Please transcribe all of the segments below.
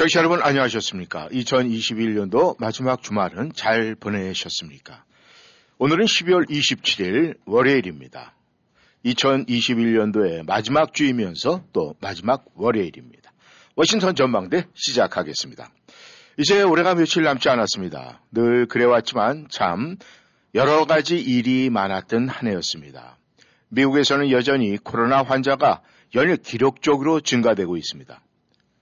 청취자 여러분 안녕하셨습니까? 2021년도 마지막 주말은 잘 보내셨습니까? 오늘은 12월 27일 월요일입니다. 2021년도의 마지막 주이면서 또 마지막 월요일입니다. 워싱턴 전망대 시작하겠습니다. 이제 올해가 며칠 남지 않았습니다. 늘 그래왔지만 참 여러 가지 일이 많았던 한 해였습니다. 미국에서는 여전히 코로나 환자가 연일 기록적으로 증가되고 있습니다.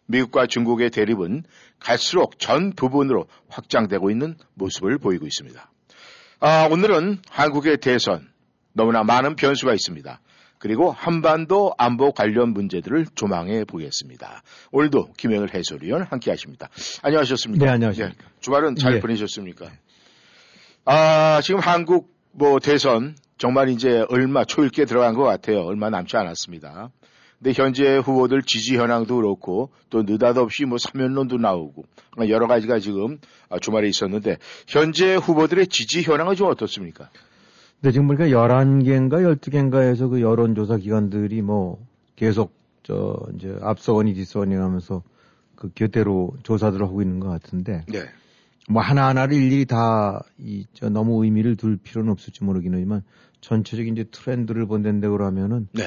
미국과 중국의 대립은 갈수록 전 부분으로 확장되고 있는 모습을 보이고 있습니다. 아, 오늘은 한국의 대선 너무나 많은 변수가 있습니다. 그리고 한반도 안보 관련 문제들을 조망해 보겠습니다. 오늘도 김영을 해설위원 함께 하십니다. 안녕하셨습니까? 네, 안녕하십니까. 예, 주말은 잘 예. 보내셨습니까? 아, 지금 한국 뭐 대선 정말 이제 얼마 초읽게 들어간 것 같아요. 얼마 남지 않았습니다. 근데 현재 후보들 지지 현황도 그렇고 또 느닷없이 뭐 사면론도 나오고 여러 가지가 지금 아, 주말에 있었는데 현재 후보들의 지지 현황은 좀 어떻습니까? 근데 지금 보니까 11개인가 12개인가에서 그 여론조사 기관들이 뭐 계속 저 이제 앞서거니 뒤서거니 하면서 그 교대로 조사들을 하고 있는 것 같은데 네. 뭐 하나하나를 일일이 다 이 저 너무 의미를 둘 필요는 없을지 모르긴 하지만 전체적인 이제 트렌드를 본다는데 그러면은 네.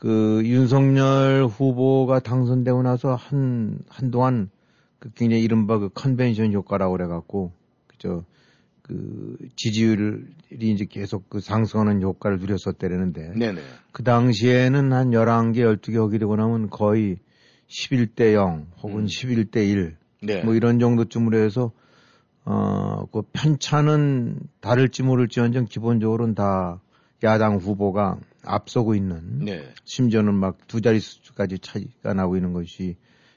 그 윤석열 후보가 당선되고 나서 한 한동안 그 굉장히 이른바 그 컨벤션 효과라고 그래갖고 그저 그 지지율이 이제 계속 그 상승하는 효과를 누렸었대는데 네네. 그 당시에는 한 11개, 12개 하게 되고 나면 거의 11대 0 혹은 음. 11대 1 네. 뭐 이런 정도쯤으로 해서 어, 그 편차는 다를지 모를지언정 기본적으로는 다 야당 후보가 앞서고 있는 네. 심지어는 막 두 자릿수까지 차이가 나고 있는 것이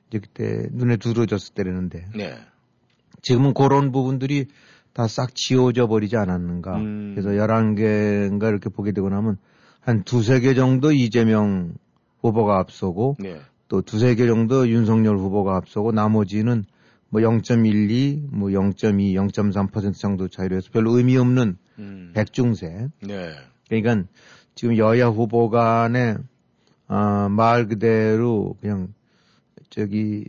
이제 그때 눈에 두드러졌을 때라는데 네. 지금은 그런 부분들이 다 싹 지워져 버리지 않았는가. 음. 그래서 11개인가 이렇게 보게 되고 나면 한 두세 개 정도 이재명 후보가 앞서고 네. 또 두세 개 정도 윤석열 후보가 앞서고 나머지는 뭐 0.12, 뭐 0.2, 0.3% 정도 차이로 해서 별로 의미 없는 음. 백중세. 네. 그러니까 지금 여야 후보 간에 아, 말 그대로 그냥 저기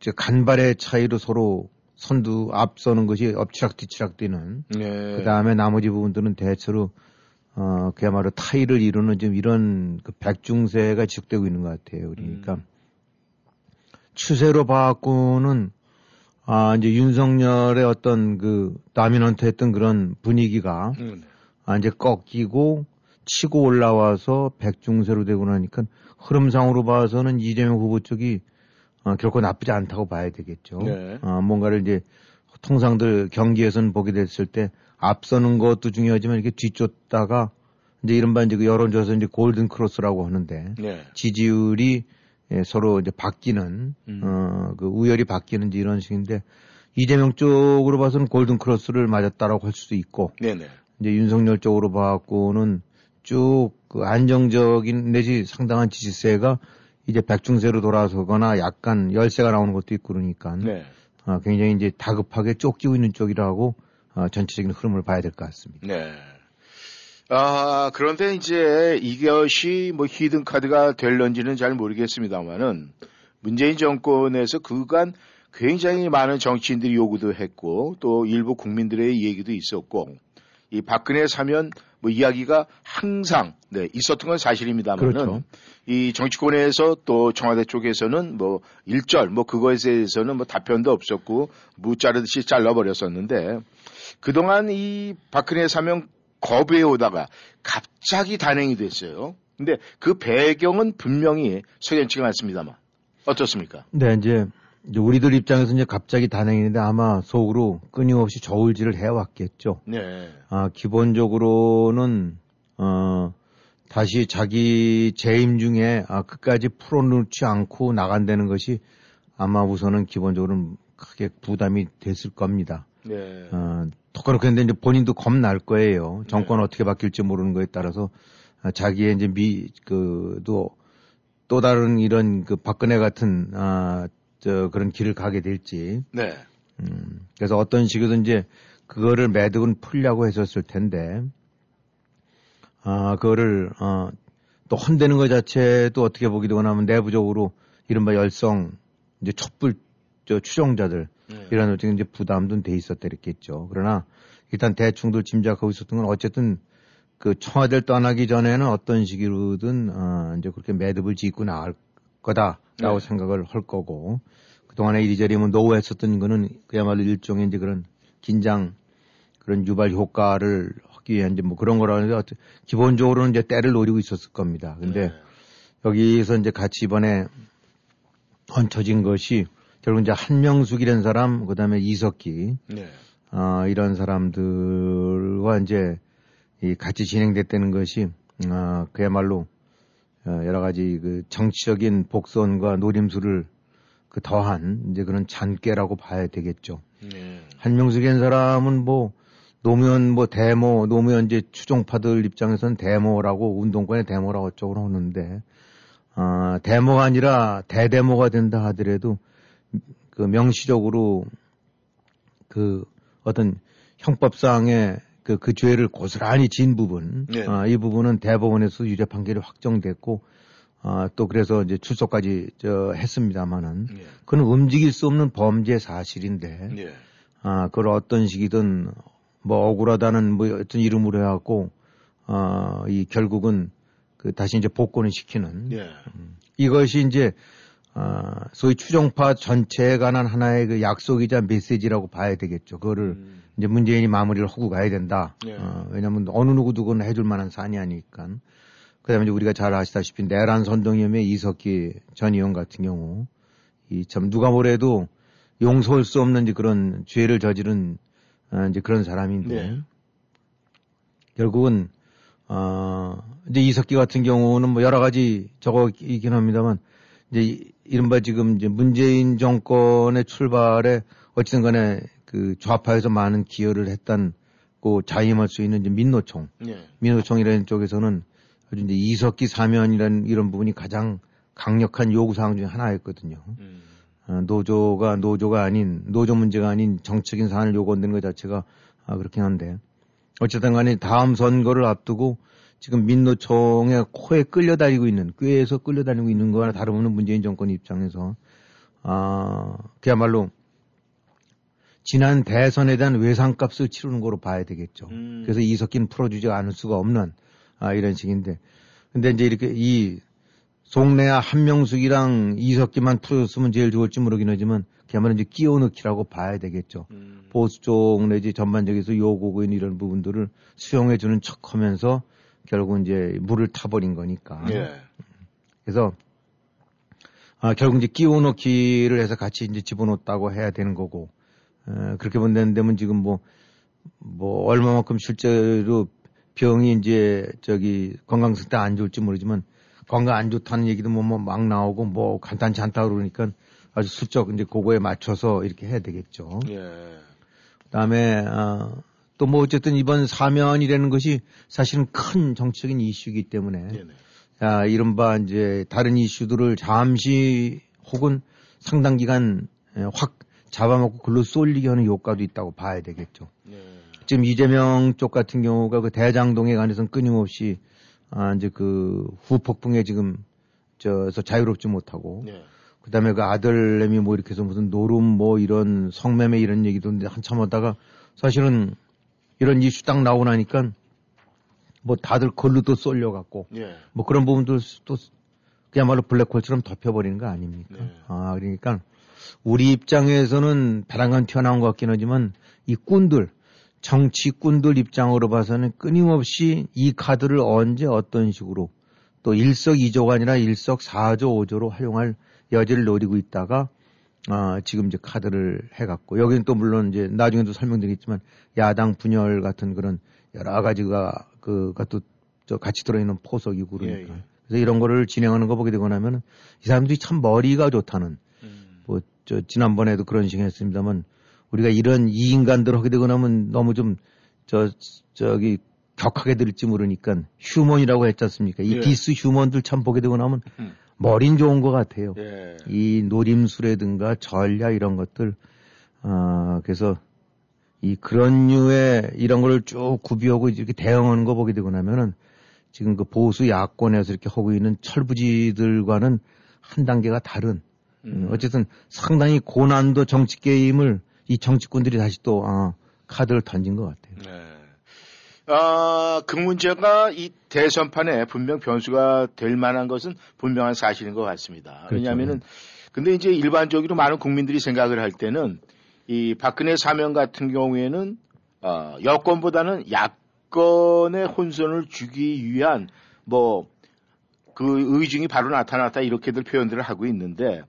저 간발의 차이로 서로 선두 앞서는 것이 엎치락뒤치락 뛰는 네. 그 다음에 나머지 부분들은 대체로 어 그야말로 타이를 이루는 좀 이런 그 백중세가 지속되고 있는 것 같아요. 그러니까 음. 추세로 봐갖고는 아 이제 윤석열의 어떤 그 다미넌트했던 그런 분위기가 음. 아, 이제 꺾이고 치고 올라와서 백중세로 되고 나니까 흐름상으로 봐서는 이재명 후보 쪽이 어, 결코 나쁘지 않다고 봐야 되겠죠. 네. 어, 뭔가를 이제 통상들 경기에서는 보게 됐을 때 앞서는 것도 중요하지만 이렇게 뒤쫓다가 이제 이른바 이제 그 여론조사 이제 골든 크로스라고 하는데 네. 지지율이 예, 서로 이제 바뀌는 음. 어, 그 우열이 바뀌는 이제 이런 식인데 이재명 쪽으로 봐서는 골든 크로스를 맞았다라고 할 수도 있고 네네. 이제 윤석열 쪽으로 봐갖고는 쭉 그 안정적인 내지 상당한 지지세가 이제 백중세로 돌아서거나 약간 열세가 나오는 것도 있고 그러니까 네. 아, 굉장히 이제 다급하게 쫓기고 있는 쪽이라고 아, 전체적인 흐름을 봐야 될 것 같습니다. 네. 아, 그런데 이제 이것이 뭐 히든 카드가 될런지는 잘 모르겠습니다만은 문재인 정권에서 그간 굉장히 많은 정치인들이 요구도 했고 또 일부 국민들의 얘기도 있었고 이 박근혜 사면 뭐 이야기가 항상 네, 있었던 건 사실입니다만은 그렇죠. 이 정치권에서 또 청와대 쪽에서는 뭐 일절 뭐 그거에 대해서는 뭐 답변도 없었고 무자르듯이 잘라버렸었는데 그동안 이 박근혜 사면 거부해 오다가 갑자기 단행이 됐어요. 근데 그 배경은 분명히 석연치가 않습니다만 어떻습니까? 네, 이제, 이제 우리들 입장에서 이제 갑자기 단행인데 아마 속으로 끊임없이 저울질을 해왔겠죠. 네. 아, 기본적으로는, 어, 다시 자기 재임 중에 아, 끝까지 풀어놓지 않고 나간다는 것이 아마 우선은 기본적으로는 크게 부담이 됐을 겁니다. 네. 어, 그런데 이제 본인도 겁날 거예요. 정권 네. 어떻게 바뀔지 모르는 거에 따라서 아, 자기의 이제 미, 그, 또, 또 다른 이런 그 박근혜 같은, 아, 저, 그런 길을 가게 될지. 네. 음, 그래서 어떤 식으로든 이제 그거를 매듭은 풀려고 했었을 텐데, 아, 그거를, 어, 또 혼대는 것 자체도 어떻게 되거나 하면 내부적으로 이른바 열성, 이제 촛불, 저 추종자들, 네. 이런 어떻게 이제 부담도 돼 있었겠죠. 그러나 일단 대충들 짐작하고 있었던 건 어쨌든 그 청와대를 떠나기 전에는 어떤 식으로든 어 이제 그렇게 매듭을 짓고 나갈 거다 라고 네. 생각을 할 거고 그동안에 이리저리 뭐 노했었던 거는 그야말로 일종의 이제 그런 긴장 그런 유발 효과를 하기 위한 이제 뭐 그런 거라는데 기본적으로는 이제 때를 노리고 있었을 겁니다. 근데 네. 여기서 이제 같이 이번에 얹혀진 것이 결국 이제 한명숙이라는 사람, 그 다음에 이석기, 네. 아, 이런 사람들과 이제 이 같이 진행됐다는 것이, 아, 그야말로 어, 여러 가지 그 정치적인 복선과 노림수를 그 더한 이제 그런 잔꾀라고 봐야 되겠죠. 네. 한명숙이라는 사람은 뭐 노무현 뭐 데모, 노무현 이제 추종파들 입장에서는 데모라고 운동권의 데모라고 어쩌고 하는데, 아, 데모가 아니라 대데모가 된다 하더라도 그 명시적으로 그 어떤 형법상의 그, 그 죄를 고스란히 진 부분, 네. 아, 이 부분은 대법원에서 유죄 판결이 확정됐고, 아, 또 그래서 이제 출소까지 저 했습니다만은, 네. 그건 움직일 수 없는 범죄 사실인데, 네. 아, 그걸 어떤 식이든 뭐 억울하다는 뭐 어떤 이름으로 해갖고, 아, 이 결국은 그 다시 이제 복권을 시키는 네. 이것이 이제 아, 소위 추종파 전체에 관한 하나의 그 약속이자 메시지라고 봐야 되겠죠. 그거를 음. 이제 문재인이 마무리를 하고 가야 된다. 네. 어, 왜냐하면 어느 누구도 그건 해줄 만한 사안이 아니니까. 그다음에 이제 우리가 잘 아시다시피 내란 선동위원회 이석기 전 의원 같은 경우 이 참 누가 뭐래도 용서할 수 없는 그런 죄를 저지른 어, 이제 그런 사람인데 네. 결국은 어 이제 이석기 같은 경우는 뭐 여러 가지 저거 있긴 합니다만 이제 이- 이른바 지금 이제 문재인 정권의 출발에 어찌든 간에 그 좌파에서 많은 기여를 했다고 자임할 수 있는 이제 민노총, 네. 민노총이라는 쪽에서는 아주 이제 이석기 사면이라는 이런 부분이 가장 강력한 요구사항 중에 하나였거든요. 음. 어, 노조가 노조가 아닌 노조 문제가 아닌 정책인 사안을 요구한다는 것 자체가 아, 그렇긴 한데 어쨌든 간에 다음 선거를 앞두고 지금 민노총의 코에 끌려다니고 있는 꾀에서 끌려다니고 있는 거나 다름없는 문재인 정권 입장에서 아 그야말로 지난 대선에 대한 외상값을 치르는 거로 봐야 되겠죠. 음. 그래서 이석기는 풀어주지 않을 수가 없는 아, 이런 식인데 근데 이제 이렇게 이 송래야 한명숙이랑 이석기만 풀어줬으면 제일 좋을지 모르긴 하지만 그야말로 이제 끼워넣기라고 봐야 되겠죠. 음. 보수 쪽 내지 전반적에서 요구고 있는 이런 부분들을 수용해주는 척하면서 결국 이제 물을 타버린 거니까. 예. 그래서 아, 결국 이제 끼워넣기를 해서 같이 이제 집어넣었다고 해야 되는 거고 에, 그렇게 본다면 지금 뭐 뭐 얼마만큼 실제로 병이 이제 저기 건강 상태 안 좋을지 모르지만 건강 안 좋다는 얘기도 뭐 막 나오고 뭐 간단치 않다 그러니까 아주 슬쩍 이제 그거에 맞춰서 이렇게 해야 되겠죠. 예. 그다음에 어, 또 뭐 어쨌든 이번 사면이라는 것이 사실은 큰 정치적인 이슈이기 때문에 네네. 아, 이른바 이제 다른 이슈들을 잠시 혹은 상당 기간 에, 확 잡아먹고 글로 쏠리게 하는 효과도 있다고 봐야 되겠죠. 예. 지금 이재명 쪽 같은 경우가 그 대장동에 관해서는 끊임없이 아, 이제 그 후폭풍에 지금 저서 자유롭지 못하고 예. 그다음에 그 아들내미 뭐 이렇게 해서 무슨 노름 뭐 이런 성매매 이런 얘기도 있는데 한참 하다가 사실은 이런 이슈 딱 나오고 나니까 뭐 다들 걸로 또 쏠려갖고 예. 뭐 그런 부분들 또 그야말로 블랙홀처럼 덮여버리는 거 아닙니까? 네. 아 그러니까 우리 입장에서는 배란간 튀어나온 것 같긴 하지만 이 꾼들 정치꾼들 입장으로 봐서는 끊임없이 이 카드를 언제 어떤 식으로 또 일석이조가 아니라 일석사조 오조로 활용할 여지를 노리고 있다가 아, 지금 이제 카드를 해갖고 여기는 또 물론 이제 나중에도 설명드리겠지만 야당 분열 같은 그런 여러 가지가 그가 또저 같이 들어있는 포석이고 그러니까 예, 예. 그래서 이런 거를 진행하는 거 보게 되고 나면은 이 사람들이 참 머리가 좋다는 저, 지난번에도 그런 식으로 했습니다만, 우리가 이런 이 인간들 하게 되고 나면 너무 좀, 저, 저기, 격하게 들을지 모르니까 human이라고 했지 않습니까? 이 예. this human들 참 보게 되고 나면 음. 머린 좋은 것 같아요. 예. 이 노림수라든가 전략 이런 것들, 아, 그래서 이 그런 류의 이런 걸 쭉 구비하고 이렇게 대응하는 거 보게 되고 나면은 지금 그 보수 야권에서 이렇게 하고 있는 철부지들과는 한 단계가 다른, 음, 어쨌든 상당히 고난도 정치 게임을 이 정치꾼들이 다시 또, 아, 카드를 던진 것 같아요. 네. 아, 그 문제가 이 대선판에 분명 변수가 될 만한 것은 분명한 사실인 것 같습니다. 그렇죠. 왜냐하면은 근데 이제 일반적으로 많은 국민들이 생각을 할 때는 이 박근혜 사명 같은 경우에는 어, 여권보다는 야권의 혼선을 주기 위한 뭐 그 의중이 바로 나타났다 이렇게들 표현들을 하고 있는데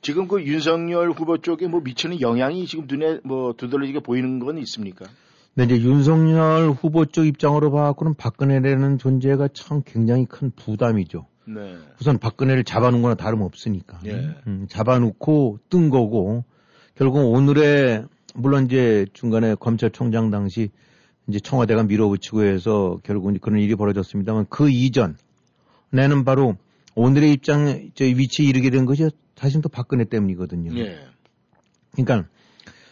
지금 그 윤석열 후보 쪽에 뭐 미치는 영향이 지금 눈에 뭐 두드러지게 보이는 건 있습니까? 근데 이제 윤석열 후보 쪽 입장으로 봐갖고는 박근혜라는 존재가 참 굉장히 큰 부담이죠. 네. 우선 박근혜를 잡아놓은 거나 다름없으니까. 예. 음, 잡아놓고 뜬 거고, 결국 오늘의, 물론 이제 중간에 검찰총장 당시 이제 청와대가 밀어붙이고 해서 결국은 그런 일이 벌어졌습니다만 그 이전, 내는 바로 오늘의 입장, 저 위치에 이르게 된 것이 사실 또 박근혜 때문이거든요. 예. 그러니까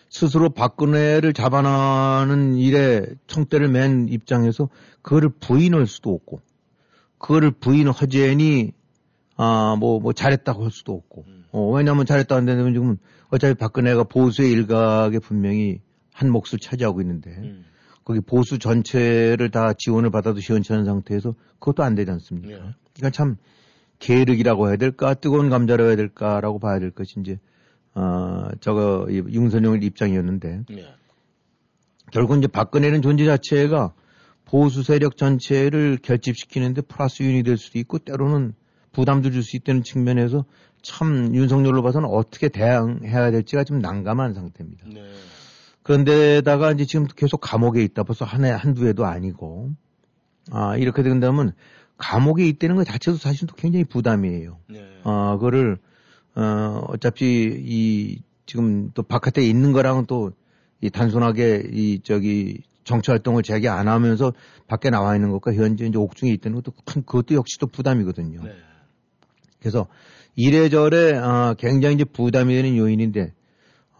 스스로 박근혜를 잡아나는 일에 청대를 맨 입장에서 그거를 부인할 수도 없고, 그거를 부인하자니, 아, 뭐, 뭐, 잘했다고 할 수도 없고, 어, 왜냐면 잘했다 안 되면 지금 어차피 박근혜가 보수의 일각에 분명히 한 몫을 차지하고 있는데, 음. 거기 보수 전체를 다 지원을 받아도 시원찮은 상태에서 그것도 안 되지 않습니까? 예. 그러니까 참 계륵이라고 해야 될까 뜨거운 감자라고 해야 될까라고 봐야 될 것이 이제 어 저거 이 윤선영의 입장이었는데 예. 결국 이제 박근혜는 존재 자체가 보수 세력 전체를 결집시키는데 플러스 윤이 될 수도 있고 때로는 부담도 줄 수 있다는 측면에서 참 윤석열로 봐서는 어떻게 대응해야 될지가 좀 난감한 상태입니다. 네. 그런데다가 이제 지금 계속 감옥에 있다. 벌써 한 해, 한두 해도 아니고. 아, 이렇게 된다면 감옥에 있다는 것 자체도 사실 또 굉장히 부담이에요. 네. 어, 그거를, 어, 어차피 이, 지금 또 바깥에 있는 거랑은 또 이 단순하게 이 저기 정치 활동을 재개 안 하면서 밖에 나와 있는 것과 현재 이제 옥중에 있다는 것도 큰, 그것도 역시 또 부담이거든요. 네. 그래서 이래저래 어, 굉장히 이제 부담이 되는 요인인데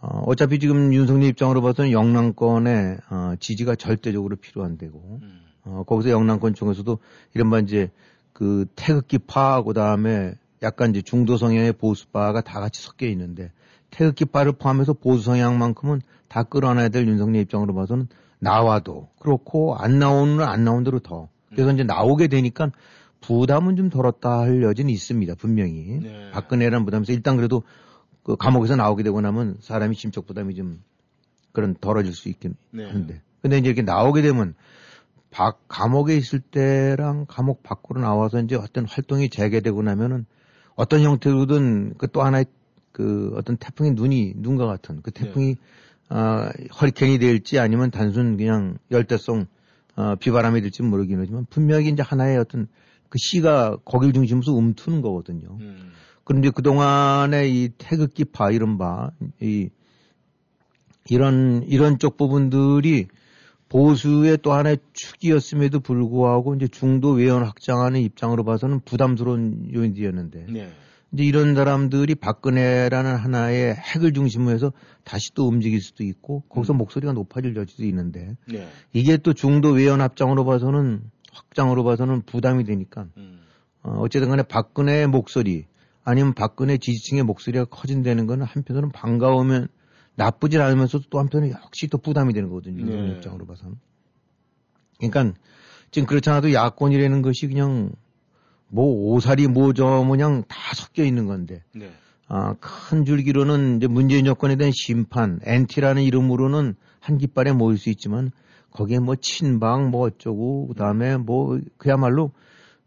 어, 어차피 지금 윤석열 입장으로 봐서는 영남권의 어, 지지가 절대적으로 필요한 데고 음. 어, 거기서 영남권 중에서도 이른바 이제 그 태극기파 그다음에 약간 이제 중도 성향의 보수파가 다 같이 섞여 있는데 태극기파를 포함해서 보수 성향만큼은 다 끌어내야 될 윤석열 입장으로 봐서는 나와도 그렇고 안 나오는 안 나온 대로 더 그래서 이제 나오게 되니까 부담은 좀 덜었다 할 여지는 있습니다 분명히 네. 박근혜라는 부담에서 일단 그래도 그 감옥에서 나오게 되고 나면 사람이 심적 부담이 좀 그런 덜어질 수 있긴 네. 한데 근데 이제 이렇게 나오게 되면 박 감옥에 있을 때랑 감옥 밖으로 나와서 이제 어떤 활동이 재개되고 나면은 어떤 형태로든 그 또 하나의 그 어떤 태풍의 눈이 눈과 같은 그 태풍이 아 허리케인이 될지 아니면 단순 그냥 열대성 어, 비바람이 될지 모르긴 하지만 분명히 이제 하나의 어떤 그 시가 거길 중심으로 움트는 거거든요. 음. 그런데 그동안의 이 태극기파 이른바 이 이런 이런 쪽 부분들이 보수의 또 하나의 축이었음에도 불구하고 이제 중도 외연 확장하는 입장으로 봐서는 부담스러운 요인들이었는데 네. 이제 이런 사람들이 박근혜라는 하나의 핵을 중심으로 해서 다시 또 움직일 수도 있고 거기서 목소리가 높아질 여지도 있는데 네. 이게 또 중도 외연 합장으로 봐서는 확장으로 봐서는 부담이 되니까 음. 어, 어쨌든 간에 박근혜의 목소리 아니면 박근혜 지지층의 목소리가 커진다는 거는 한편으로는 반가우면 나쁘진 않으면서도 또 한편으로는 역시 또 부담이 되는 거거든요. 네. 이런 입장으로 봐서는. 그러니까 지금 그렇지 않아도 야권이라는 것이 그냥 뭐 오사리 뭐저 뭐냥 다 섞여 있는 건데 네. 아, 큰 줄기로는 이제 문재인 정권에 대한 심판, 엔티라는 이름으로는 한 깃발에 모일 수 있지만 거기에 뭐 친박 뭐 어쩌고 그다음에 뭐 그야말로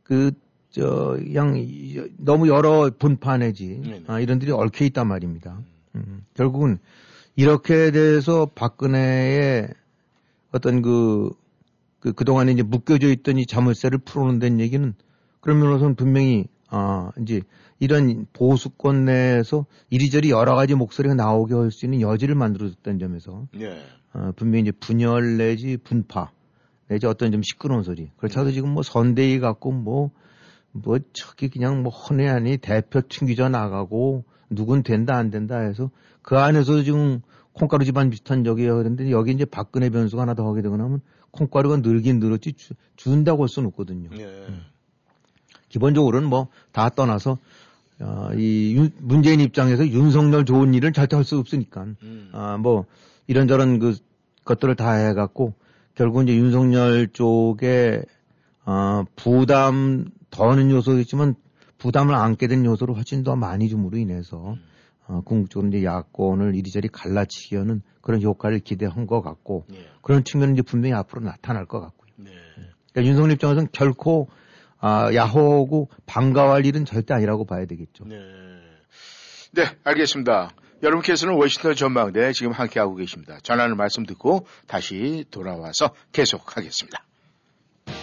그 저 이- 너무 여러 분파내지 네네. 아, 이런 들이 얽혀 있단 말입니다. 음, 결국은 이렇게 돼서 박근혜의 어떤 그, 그, 그동안에 이제 묶여져 있던 이 자물쇠를 풀어놓는 다는 얘기는 그런 면으로서는 분명히, 어, 이제 이런 보수권 내에서 이리저리 여러 가지 목소리가 나오게 할 수 있는 여지를 만들어줬다는 점에서 예. 어, 분명히 이제 분열 내지 분파 내지 어떤 좀 시끄러운 소리. 그렇지 않아도 지금 뭐 선대위 갖고 뭐, 뭐 저기 그냥 뭐 헌해하니 대표 튕기져 나가고 누군 된다 안 된다 해서 그 안에서도 지금 콩가루 집안 비슷한 적이에요. 그런데 여기 이제 박근혜 변수가 하나 더 하게 되거나 하면 콩가루가 늘긴 늘었지 주, 준다고 할 수는 없거든요. 예. 기본적으로는 뭐 다 떠나서 어, 이 윤- 문재인 입장에서 윤석열 좋은 일을 절대 할 수 없으니까 음. 아, 뭐 이런저런 그 것들을 다 해갖고 결국 이제 윤석열 쪽에 어, 부담 더는 요소겠지만 부담을 안게 된 요소를 훨씬 더 많이 줌으로 인해서 어, 궁극적으로 이제 야권을 이리저리 갈라치기 하는 그런 효과를 기대한 것 같고 예. 그런 측면은 이제 분명히 앞으로 나타날 것 같고요. 네. 그러니까 윤석열 입장에서는 결코 아, 야호하고 반가워할 일은 절대 아니라고 봐야 되겠죠. 네. 네, 알겠습니다. 여러분께서는 워싱턴 전망대 지금 함께하고 계십니다. 전하는 말씀 듣고 다시 돌아와서 계속하겠습니다.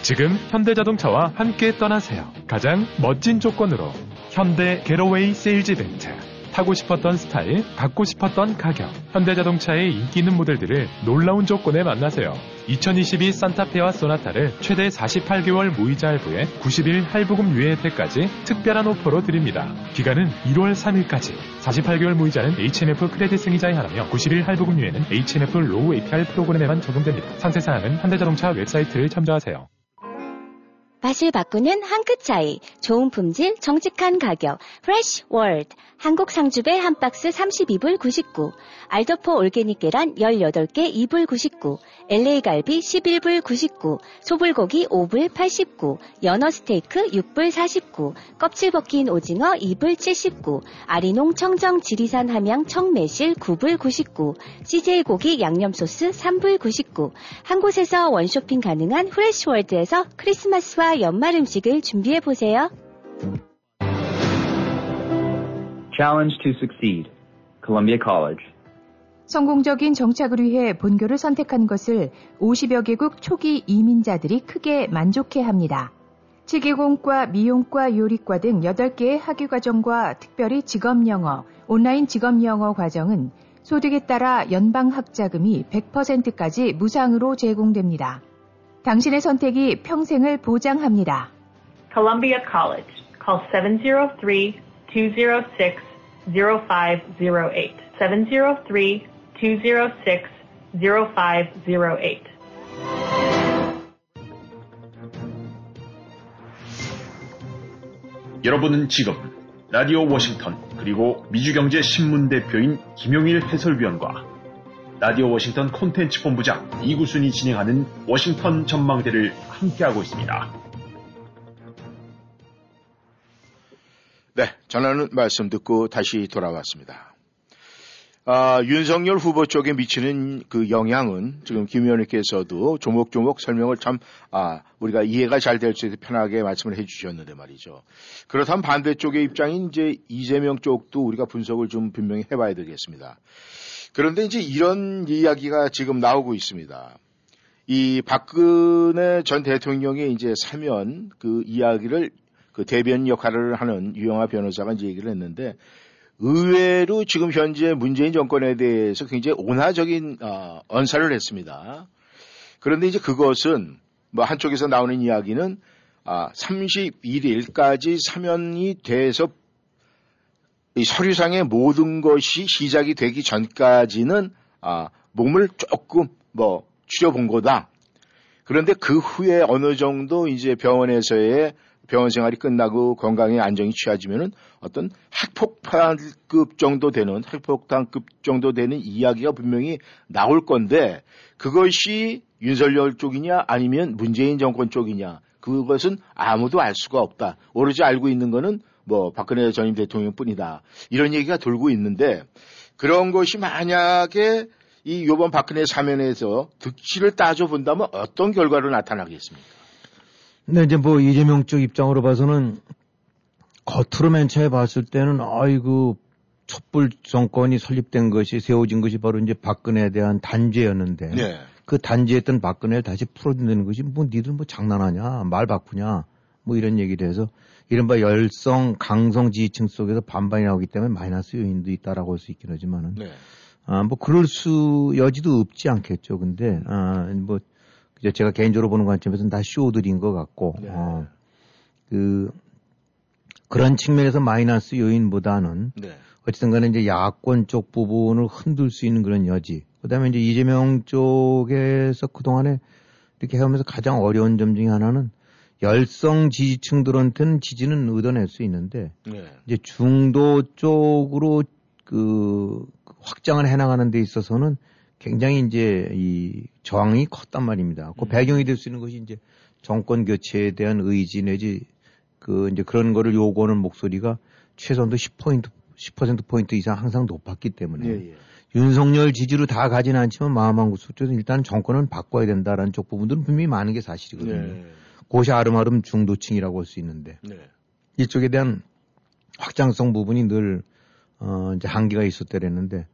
지금 현대자동차와 함께 떠나세요. 가장 멋진 조건으로 현대 Getaway Sales Event. 타고 싶었던 스타일, 받고 싶었던 가격. 현대자동차의 인기 있는 모델들을 놀라운 조건에 만나세요. 2022 산타페와 소나타를 최대 48개월 무이자 할부에 90일 할부금 유예 혜택까지 특별한 오퍼로 드립니다. 기간은 1월 3일까지. 48개월 무이자는 HMF credit 승인자에 한하며 90일 할부금 유예는 HMF low APR 프로그램에만 적용됩니다. 상세 사항은 현대자동차 웹사이트를 참조하세요. 맛을 바꾸는 한 끗 차이, 좋은 품질, 정직한 가격, 프레쉬 월드, 한국 상주배 한 박스 32불 99, 알더포 organic 계란 18개 2불 99, LA 갈비 11불 99, 소불고기 5불 89, 연어 스테이크 6불 49, 껍질 벗긴 오징어 2불 79, 아리농 청정 지리산 함양 청매실 9불 99, CJ 고기 양념 소스 3불 99, 한 곳에서 one 쇼핑 가능한 프레시월드에서 크리스마스와 연말 음식을 준비해 보세요. Challenge to succeed. Columbia College. 성공적인 정착을 위해 본교를 선택한 것을 50여 개국 초기 이민자들이 크게 만족해 합니다. 치기공과 미용과 요리과 등 8개의 학위 과정과 특별히 직업 영어, 온라인 직업 영어 과정은 소득에 따라 연방 학자금이 100%까지 무상으로 제공됩니다. 당신의 선택이 평생을 보장합니다. Columbia College. Call 703-206-0508. 703-206-0508. 여러분은 지금 라디오 워싱턴 그리고 미주경제 신문 대표인 김용일 해설위원과 라디오 워싱턴 콘텐츠 본부장 이구순이 진행하는 워싱턴 전망대를 함께하고 있습니다. 네, 전하는 말씀 듣고 다시 돌아왔습니다. 아, 윤석열 후보 쪽에 미치는 그 영향은 지금 김 의원님께서도 조목조목 설명을 참, 아, 우리가 이해가 잘 될 수 있게 편하게 말씀을 해 주셨는데 말이죠. 그렇다면 반대쪽의 입장인 이제 이재명 쪽도 우리가 분석을 좀 분명히 해봐야 되겠습니다. 그런데 이제 이런 이야기가 지금 나오고 있습니다. 이 박근혜 전 대통령의 이제 사면 그 이야기를 그 대변 역할을 하는 유영아 변호사가 이제 얘기를 했는데 의외로 지금 현재 문재인 정권에 대해서 굉장히 온화적인 어, 언사를 했습니다. 그런데 이제 그것은 뭐 한쪽에서 나오는 이야기는 아, 31일까지 사면이 돼서 이 서류상의 모든 것이 시작이 되기 전까지는 아, 몸을 조금 뭐 추려본 거다. 그런데 그 후에 어느 정도 이제 병원에서의 병원 생활이 끝나고 건강에 안정이 취해지면은 어떤 핵폭탄급 정도 되는 핵폭탄급 정도 되는 이야기가 분명히 나올 건데 그것이 윤석열 쪽이냐 아니면 문재인 정권 쪽이냐 그것은 아무도 알 수가 없다. 오로지 알고 있는 거는 뭐 박근혜 전임 대통령뿐이다. 이런 얘기가 돌고 있는데 그런 것이 만약에 이 요번 박근혜 사면에서 득실을 따져 본다면 어떤 결과로 나타나겠습니까? 근데 이제 뭐 이재명 쪽 입장으로 봐서는 겉으로 맨 처음에 봤을 때는 아이고 촛불 정권이 설립된 것이 세워진 것이 바로 이제 박근혜에 대한 단죄였는데 네. 그 단죄했던 박근혜를 다시 풀어준다는 것이 뭐 니들 뭐 장난하냐 말 바꾸냐 뭐 이런 얘기를 해서 이른바 열성 강성 지지층 속에서 반반이 나오기 때문에 마이너스 요인도 있다라고 할 수 있긴 하지만은 네. 아, 뭐 그럴 수 여지도 없지 않겠죠. 근데 아, 뭐 이제 제가 개인적으로 보는 관점에서는 다 쇼들인 것 같고 네. 어, 그 그런 측면에서 마이너스 요인보다는 네. 어쨌든 간에 이제 야권 쪽 부분을 흔들 수 있는 그런 여지. 그 다음에 이제 이재명 쪽에서 그동안에 이렇게 해오면서 가장 어려운 점 중에 하나는 열성 지지층들한테는 지지는 얻어낼 수 있는데 네. 이제 중도 쪽으로 그 확장을 해나가는 데 있어서는 굉장히 이제 이 저항이 컸단 말입니다. 그 음. 배경이 될 수 있는 것이 이제 정권 교체에 대한 의지 내지 그 이제 그런 거를 요구하는 목소리가 최소한도 10포인트, 10%포인트 이상 항상 높았기 때문에 예, 예. 윤석열 지지로 다 가지는 않지만 마음한구 속에서 일단 정권은 바꿔야 된다라는 쪽 부분들은 분명히 많은 게 사실이거든요. 네. 그것이 아름아름 중도층이라고 할 수 있는데 네. 이쪽에 대한 확장성 부분이 늘 어, 이제 한계가 있었더랬는데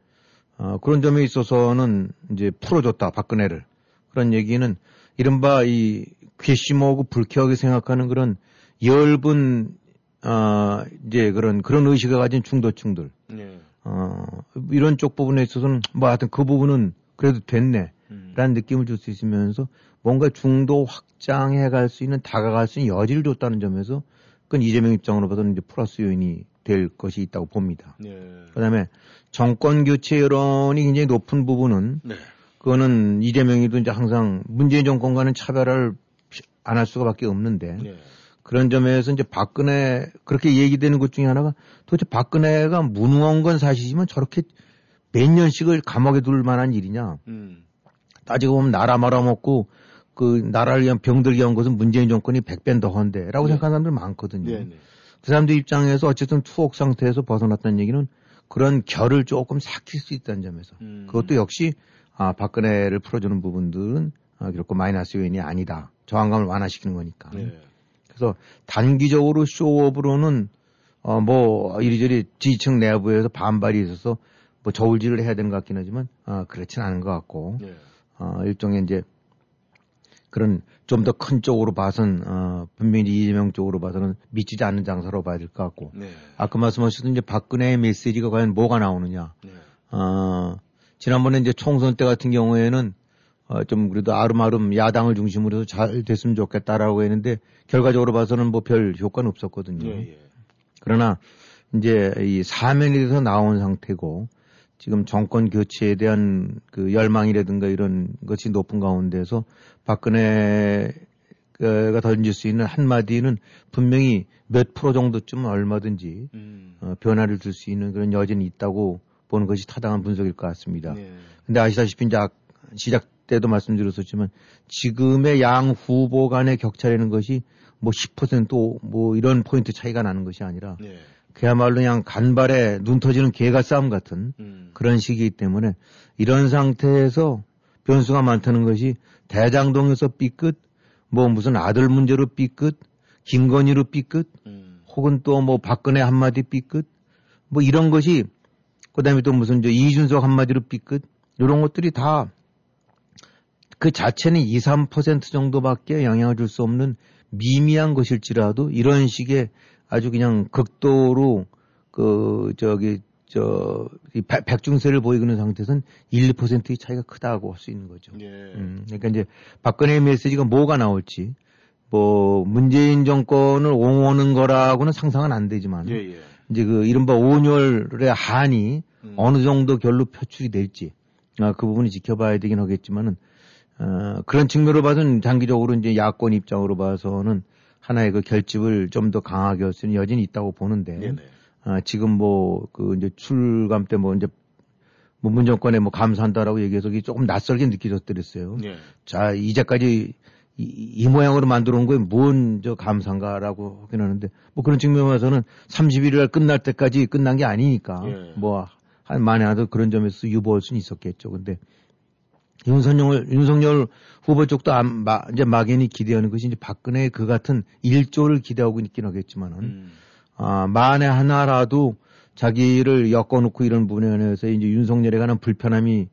어, 그런 점에 있어서는 이제 풀어줬다 박근혜를 그런 얘기는 이른바 이 괘씸하고 불쾌하게 생각하는 그런 열분 어, 이제 그런 그런 의식을 가진 중도층들 네. 어, 이런 쪽 부분에 있어서는 뭐 하여튼 그 부분은 그래도 됐네. 음. 라는 느낌을 줄 수 있으면서 뭔가 중도 확장해 갈 수 있는 다가갈 수 있는 여지를 줬다는 점에서 그건 이재명 입장으로 봐서는 이제 플러스 요인이 될 것이 있다고 봅니다. 네. 그 다음에 정권 교체 여론이 굉장히 높은 부분은 네. 그거는 이재명이도 이제 항상 문재인 정권과는 차별을 안 할 수가밖에 없는데 네. 그런 점에서 이제 박근혜 그렇게 얘기되는 것 중에 하나가 도대체 박근혜가 무능한 건 사실이지만 저렇게 몇 년씩을 감옥에 둘 만한 일이냐 음. 따지고 보면 나라 말아먹고 그 나라를 위한 병들게 한 것은 문재인 정권이 백배는 더한데라고 네. 생각하는 사람들 많거든요. 네. 네. 그 사람들 입장에서 어쨌든 투옥 상태에서 벗어났다는 얘기는 그런 결을 조금 삭힐 수 있다는 점에서 음. 그것도 역시 아, 박근혜를 풀어주는 부분들은 아, 결코 마이너스 요인이 아니다. 저항감을 완화시키는 거니까. 네. 그래서 단기적으로 쇼업으로는 어, 뭐 이리저리 지지층 내부에서 반발이 있어서 뭐 저울질을 해야 되는 것 같긴 하지만 아, 그렇진 않은 것 같고 네. 어, 일종의 이제 그런 좀 더 큰 쪽으로 봐선 어, 분명히 이재명 쪽으로 봐서는 미치지 않는 장사로 봐야 될 것 같고 네. 아까 말씀하셨던 이제 박근혜의 메시지가 과연 뭐가 나오느냐 네. 어, 지난번에 이제 총선 때 같은 경우에는 어, 좀 그래도 아름아름 야당을 중심으로 해서 잘 됐으면 좋겠다라고 했는데 결과적으로 봐서는 뭐 별 효과는 없었거든요. 예, 예. 그러나 이제 이 사면이 돼서 나온 상태고 지금 정권 교체에 대한 그 열망이라든가 이런 것이 높은 가운데서 박근혜가 던질 수 있는 한마디는 분명히 몇 프로 정도쯤 얼마든지 음. 어, 변화를 줄 수 있는 그런 여지는 있다고 보는 것이 타당한 분석일 것 같습니다. 네. 근데 아시다시피 이제 아- 시작 때도 말씀드렸었지만 지금의 양 후보 간의 격차라는 것이 뭐 10%뭐 이런 포인트 차이가 나는 것이 아니라 네. 그야말로 그냥 간발에 눈 터지는 개가 싸움 같은 음. 그런 시기이기 때문에 이런 상태에서 변수가 많다는 것이 대장동에서 삐끗 뭐 무슨 아들 문제로 삐끗 김건희로 삐끗 음. 혹은 또 뭐 박근혜 한마디 삐끗 뭐 이런 것이 그다음에 또 무슨 저 이준석 한마디로 삐끗 이런 것들이 다 그 자체는 2, 3% 정도밖에 영향을 줄 수 없는 미미한 것일지라도 이런 식의 아주 그냥 극도로 그 저기 저이 백중세를 보이는 상태에서는 1, 2%의 차이가 크다고 할 수 있는 거죠. 예. 음, 그러니까 이제 박근혜의 메시지가 뭐가 나올지 뭐 문재인 정권을 옹호하는 거라고는 상상은 안 되지만 예, 예. 이제 그 이른바 온열의 한이 음. 어느 정도 결로 표출이 될지 아, 그 부분이 지켜봐야 되긴 하겠지만은 어, 그런 측면으로 봐서는 장기적으로 이제 야권 입장으로 봐서는 하나의 그 결집을 좀 더 강하게 할수 있는 여진이 있다고 보는데 네네. 아, 지금 뭐 그 이제 출감 때 뭐 이제 뭐 문정권에 뭐 감사한다라고 얘기해서 조금 낯설게 느껴졌더랬어요. 예. 자, 이제까지 이, 이 모양으로 만들어 온 거에 뭔 저 감사인가라고 하긴 하는데 뭐 그런 측면에서는 31일 날 끝날 때까지 끝난 게 아니니까 예. 뭐한 만에 하도 그런 점에서 유보할 수는 있었겠죠. 근데 윤석열, 윤석열 후보 쪽도 안, 마, 이제 막연히 기대하는 것이 이제 박근혜 그 같은 일조를 기대하고 있긴 하겠지만은 음. 아, 만에 하나라도 자기를 엮어놓고 이런 부분에 관해서 이제 윤석열에 관한 불편함이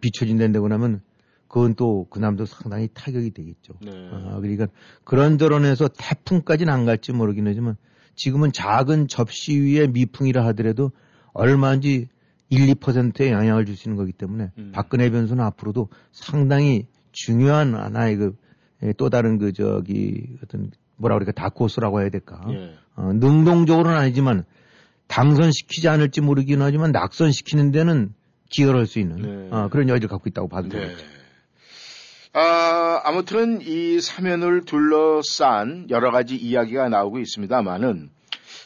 비춰진다고 하면 그건 또 그남도 상당히 타격이 되겠죠. 네. 아, 그러니까 그런저런 해서 태풍까지는 안 갈지 모르긴 하지만 지금은 작은 접시 위에 미풍이라 하더라도 얼마인지 1, 2%의 영향을 줄 수 있는 거기 때문에 음. 박근혜 변수는 앞으로도 상당히 중요한 하나의 그 또 다른 그 저기 어떤 뭐라 그럴까 다코스라고 해야 될까. 예. 어, 능동적으로는 아니지만 당선시키지 않을지 모르긴 하지만 낙선시키는 데는 기여를 할수 있는 네. 어, 그런 여지를 갖고 있다고 봐도 네. 되겠죠. 아, 아무튼 이 사면을 둘러싼 여러 가지 이야기가 나오고 있습니다만은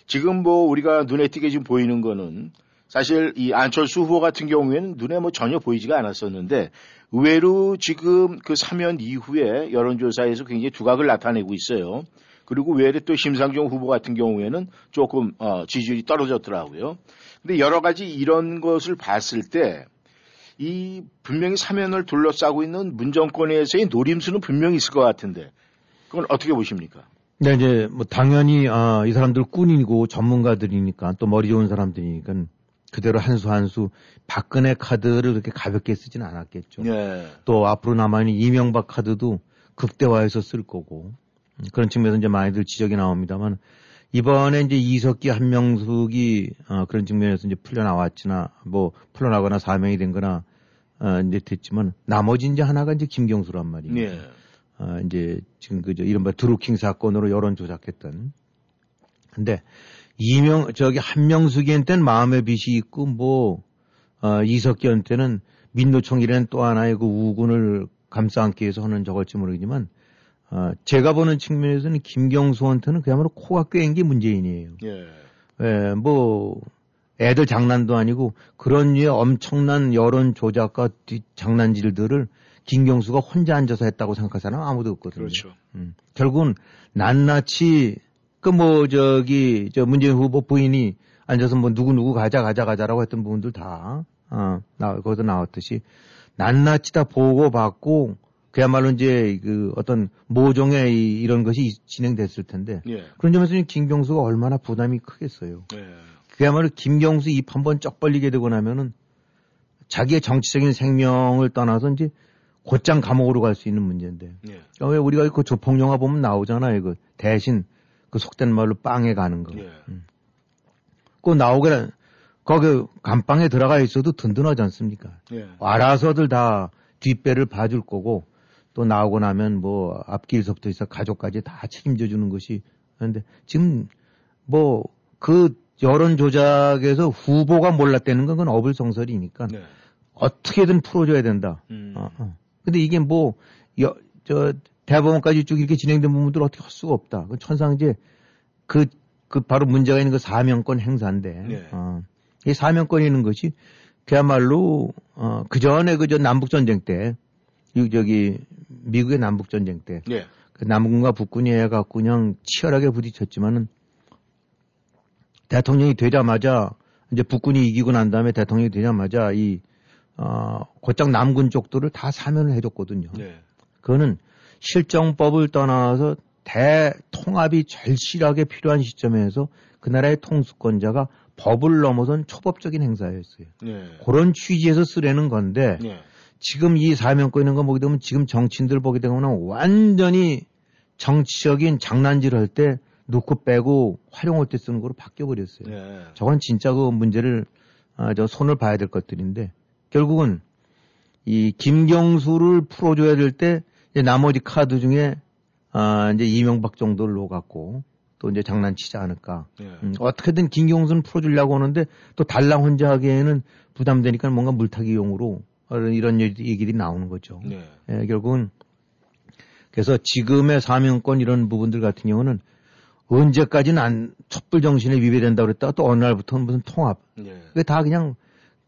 지금 뭐 우리가 눈에 띄게 지금 보이는 거는 사실 이 안철수 후보 같은 경우에는 눈에 뭐 전혀 보이지가 않았었는데 의외로 지금 그 사면 이후에 여론조사에서 굉장히 두각을 나타내고 있어요. 그리고 외래 또 심상정 후보 같은 경우에는 조금 어, 지지율이 떨어졌더라고요. 근데 여러 가지 이런 것을 봤을 때 이 분명히 사면을 둘러싸고 있는 문정권에서의 노림수는 분명히 있을 것 같은데 그건 어떻게 보십니까? 근데 이제 뭐 당연히 아, 이 사람들 꾼이고 전문가들이니까 또 머리 좋은 사람들이니까 그대로 한 수 한 수 박근혜 카드를 그렇게 가볍게 쓰지는 않았겠죠. 네. 또 앞으로 남아있는 이명박 카드도 극대화해서 쓸 거고 음, 그런 측면에서 이제 많이들 지적이 나옵니다만 이번에 이제 이석기 한명숙이 어, 그런 측면에서 이제 풀려 나왔지나 뭐 풀려 나거나 사명이 된거나 어, 이제 됐지만 나머지 이제 하나가 이제 김경수란 말이에요. 네. 어, 이제 지금 그저 이른바 드루킹 사건으로 여론 조작했던. 근데 이명 저기 한명숙이한테는 마음의 빚이 있고 뭐 어, 이석기한테는 민노총이라는 또 하나의 그 우군을 감싸 안기 위해서 하는 저걸지 모르겠지만 어, 제가 보는 측면에서는 김경수한테는 그야말로 코가 꿰인 게 문재인이에요. 예. 예, 뭐 애들 장난도 아니고 그런 류의 엄청난 여론 조작과 뒤- 장난질들을 김경수가 혼자 앉아서 했다고 생각할 사람 은 아무도 없거든요. 그렇죠. 음, 결국은 낱낱이 그 뭐 저기 저 문재인 후보 부인이 앉아서 뭐 누구 누구 가자 가자 가자라고 했던 부분들 다 어, 나 거기서 나왔듯이 낱낱이 다 보고 받고 그야말로 이제 그 어떤 모종의 이- 이런 것이 이- 진행됐을 텐데 예. 그런 점에서 김경수가 얼마나 부담이 크겠어요. 예. 그야말로 김경수 입 한 번 쩍 벌리게 되고 나면은 자기의 정치적인 생명을 떠나서 이제 곧장 감옥으로 갈 수 있는 문제인데. 예. 어, 왜 우리가 그 조폭 영화 보면 나오잖아요. 그 대신 그 속된 말로 빵에 가는 거. 예. 그 나오게 거기 감방에 들어가 있어도 든든하지 않습니까? 예. 알아서들 다 뒷배를 봐줄 거고 또 나오고 나면 뭐 앞길서부터 해서 가족까지 다 책임져 주는 것이 그런데 지금 뭐 그 여론 조작에서 후보가 몰랐다는 건 어불성설이니까 네. 어떻게든 풀어줘야 된다. 음. 어, 어. 근데 이게 뭐, 여, 저, 대법원까지 쭉 이렇게 진행된 부분들 어떻게 할 수가 없다. 그 천상제, 그, 그 바로 문제가 있는 그 사명권 행사인데, 네. 어, 이 사명권이 있는 것이 그야말로, 어, 그 전에 그저 남북전쟁 때, 이 저기, 미국의 남북전쟁 때, 예. 그 남군과 북군이 해갖고 그냥 치열하게 부딪혔지만은 대통령이 되자마자 이제 북군이 이기고 난 다음에 대통령이 되자마자 이, 어, 곧장 남군 쪽들을 다 사면을 해줬거든요. 네. 그거는 실정법을 떠나서 대통합이 절실하게 필요한 시점에서 그 나라의 통수권자가 법을 넘어선 초법적인 행사였어요. 네. 그런 취지에서 쓰려는 건데 네. 지금 이 사명권 있는 거 보게 되면 지금 정치인들 보게 되면 완전히 정치적인 장난질을 할때 놓고 빼고 활용할 때 쓰는 거로 바뀌어 버렸어요. 네. 저건 진짜 그 문제를 아, 저 손을 봐야 될 것들인데 결국은 이 김경수를 풀어줘야 될 때 나머지 카드 중에 아 이제 이명박 정도를 놓았고 또 이제 장난치지 않을까. 네. 음, 어떻게든 김경수는 풀어주려고 하는데 또 달랑 혼자 하기에는 부담되니까 뭔가 물타기용으로 이런 얘기들이 나오는 거죠. 네. 예, 결국은 그래서 지금의 사명권 이런 부분들 같은 경우는 언제까지는 안 촛불 정신에 위배된다고 그랬다가 또 어느 날부터는 무슨 통합. 네. 그게 다 그냥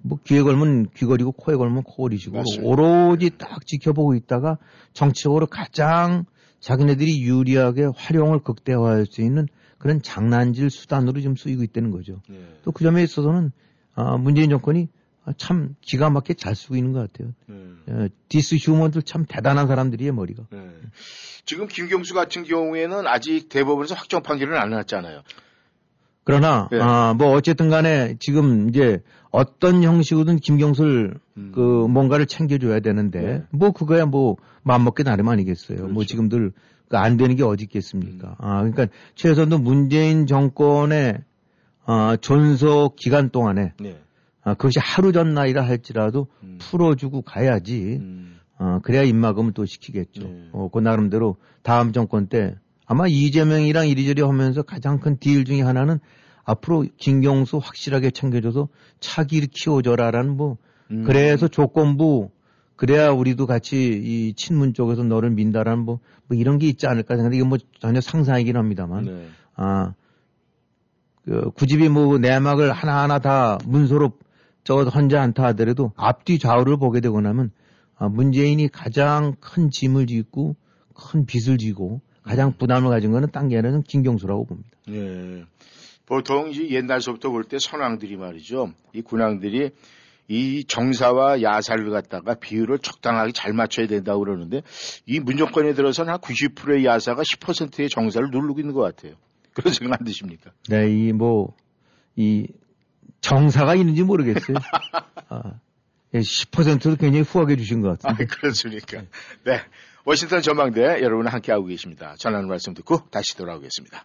뭐 귀에 걸면 귀걸이고 코에 걸면 코걸이시고. 오로지 딱 지켜보고 있다가 정치적으로 가장 자기네들이 유리하게 활용을 극대화할 수 있는 그런 장난질 수단으로 좀 쓰이고 있다는 거죠. 네. 또그 점에 있어서는 아, 문재인 정권이 아, 참 기가 막히게 잘 쓰고 있는 것 같아요. 네. 어, this human들 참 대단한 사람들이에요 머리가. 네. 지금 김경수 같은 경우에는 아직 대법원에서 확정 판결은 안 났잖아요. 그러나 예. 아, 뭐 어쨌든 간에 지금 이제 어떤 형식으로든 김경수를 음. 그 뭔가를 챙겨줘야 되는데 예. 뭐 그거야 뭐 마음먹기 나름 아니겠어요. 뭐 그렇죠. 지금들 그안 되는 게 어디 있겠습니까. 아 그러니까 최소한도 문재인 정권의 아, 존속 기간 동안에 네. 아, 그것이 하루 전날이라 할지라도 음. 풀어주고 가야지. 음. 어, 그래야 입막음을 또 시키겠죠. 네. 어, 그 나름대로 다음 정권 때 아마 이재명이랑 이리저리 하면서 가장 큰 딜 중에 하나는 앞으로 김경수 확실하게 챙겨줘서 차기를 키워줘라라는 뭐 음. 그래서 조건부 그래야 우리도 같이 이 친문 쪽에서 너를 민다라는 뭐, 뭐 이런 게 있지 않을까 생각하는데 이건 뭐 전혀 상상이긴 합니다만 네. 아, 그, 굳이 뭐 내막을 하나하나 다 문서로 저 혼자 않다 하더라도 앞뒤 좌우를 보게 되고 나면 아, 문재인이 가장 큰 짐을 짓고 큰 빚을 지고 가장 부담을 가진 거는 딴 게 아니라 김경수라고 봅니다. 예. 보통 이제 옛날서부터 볼 때 선왕들이 말이죠. 이 군왕들이 이 정사와 야사를 갖다가 비율을 적당하게 잘 맞춰야 된다고 그러는데 이 문정권에 들어서는 한 90%의 야사가 10%의 정사를 누르고 있는 것 같아요. 그런 생각 안 드십니까? 네, 이 뭐, 이 정사가 있는지 모르겠어요. 아, 10%도 굉장히 후하게 주신 것 아, 같은데. 그렇습니까? 네. 워싱턴 전망대 여러분 함께하고 계십니다. 전하는 말씀 듣고 다시 돌아오겠습니다.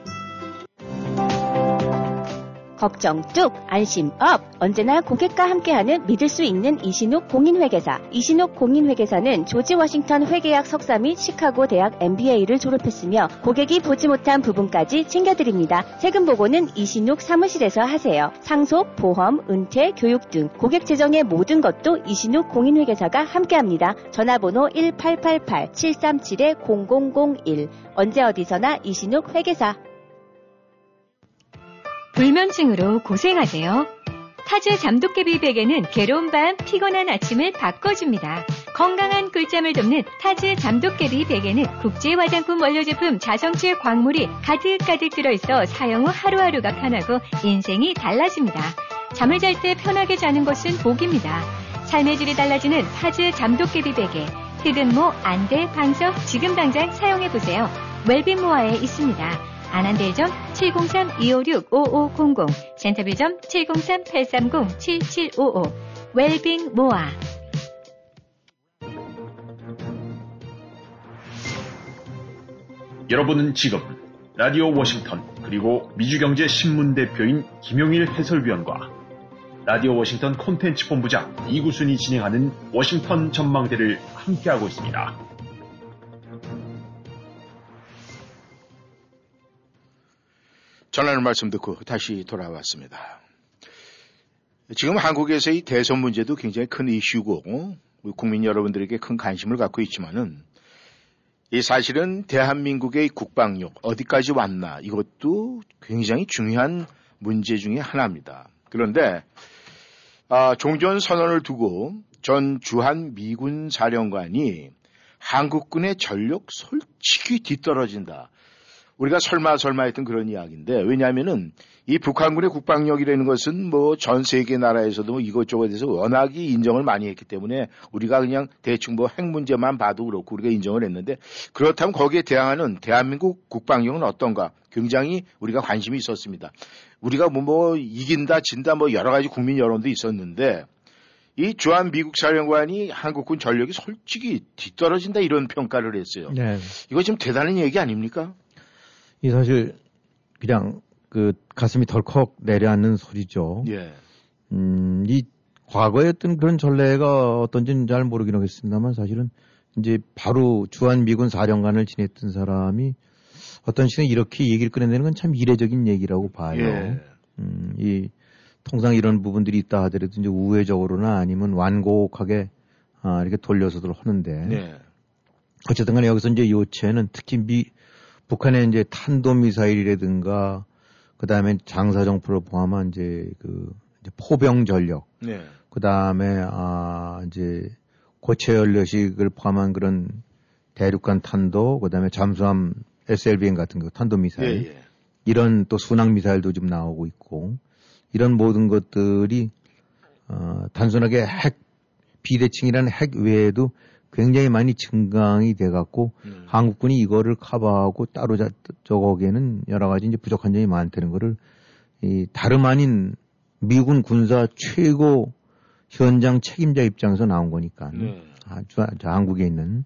걱정 뚝, 안심 up. 언제나 고객과 함께하는 믿을 수 있는 이신욱 공인회계사. 이신욱 공인회계사는 조지 워싱턴 회계학 석사 및 시카고 대학 MBA를 졸업했으며 고객이 보지 못한 부분까지 챙겨드립니다. 세금 보고는 이신욱 사무실에서 하세요. 상속, 보험, 은퇴, 교육 등 고객 재정의 모든 것도 이신욱 공인회계사가 함께합니다. 전화번호 1888-737-0001. 언제 어디서나 이신욱 회계사. 불면증으로 고생하세요. 타즈 잠도깨비 베개는 괴로운 밤, 피곤한 아침을 바꿔줍니다. 건강한 꿀잠을 돕는 타즈 잠도깨비 베개는 국제 화장품 원료 제품 자성질 광물이 가득가득 들어있어 사용 후 하루하루가 편하고 인생이 달라집니다. 잠을 잘 때 편하게 자는 것은 복입니다. 삶의 질이 달라지는 타즈 잠도깨비 베개. 흑은모, 안대, 방석 지금 당장 사용해보세요. 웰빙모아에 있습니다. 안한대점 703-256-5500 센터빌점 703-830-7755 웰빙 모아 여러분은 지금 라디오 워싱턴 그리고 미주경제 신문 대표인 김용일 해설위원과 라디오 워싱턴 콘텐츠 본부장 이구순이 진행하는 워싱턴 전망대를 함께하고 있습니다. 전하는 말씀 듣고 다시 돌아왔습니다. 지금 한국에서의 대선 문제도 굉장히 큰 이슈고 우리 국민 여러분들에게 큰 관심을 갖고 있지만은 이 사실은 대한민국의 국방력 어디까지 왔나 이것도 굉장히 중요한 문제 중의 하나입니다. 그런데 아, 종전 선언을 두고 전 주한 미군 사령관이 한국군의 전력 솔직히 뒤떨어진다. 우리가 설마 설마 했던 그런 이야기인데 왜냐하면은 이 북한군의 국방력이라는 것은 뭐 전 세계 나라에서도 뭐 이것저것에서 워낙이 인정을 많이 했기 때문에 우리가 그냥 대충 뭐 핵 문제만 봐도 그렇고 우리가 인정을 했는데 그렇다면 거기에 대항하는 대한민국 국방력은 어떤가 굉장히 우리가 관심이 있었습니다. 우리가 뭐, 뭐 이긴다 진다 뭐 여러 가지 국민 여론도 있었는데 이 주한 미국 사령관이 한국군 전력이 솔직히 뒤떨어진다 이런 평가를 했어요. 네. 이거 지금 대단한 얘기 아닙니까? 이 사실 그냥 그 가슴이 덜컥 내려앉는 소리죠. 예. 음, 이 과거에 어떤 그런 전례가 어떤지는 잘 모르긴 하겠습니다만 사실은 이제 바로 주한 미군 사령관을 지냈던 사람이 어떤 식으로 이렇게 얘기를 꺼내내는 건 참 이례적인 얘기라고 봐요. 예. 음, 이 통상 이런 부분들이 있다 하더라도 이제 우회적으로나 아니면 완곡하게 아, 이렇게 돌려서들 하는데 네. 어쨌든 간에 여기서 이제 요체는 특히 미, 북한의 이제 탄도미사일이라든가 그 다음에 장사정포를 포함한 이제 그 이제 포병 전력, 네. 그 다음에 아 이제 고체 연료식을 포함한 그런 대륙간 탄도, 그 다음에 잠수함 SLBM 같은 거 탄도 미사일, 예, 예. 이런 또 순항 미사일도 좀 나오고 있고 이런 모든 것들이 어, 단순하게 핵 비대칭이라는 핵 외에도 굉장히 많이 증강이 돼 갖고 음. 한국군이 이거를 커버하고 따로 자, 저거기에는 여러 가지 이제 부족한 점이 많다는 거를 이 다름 아닌 미군 군사 최고 현장 책임자 입장에서 나온 거니까 네. 아, 저, 저 한국에 있는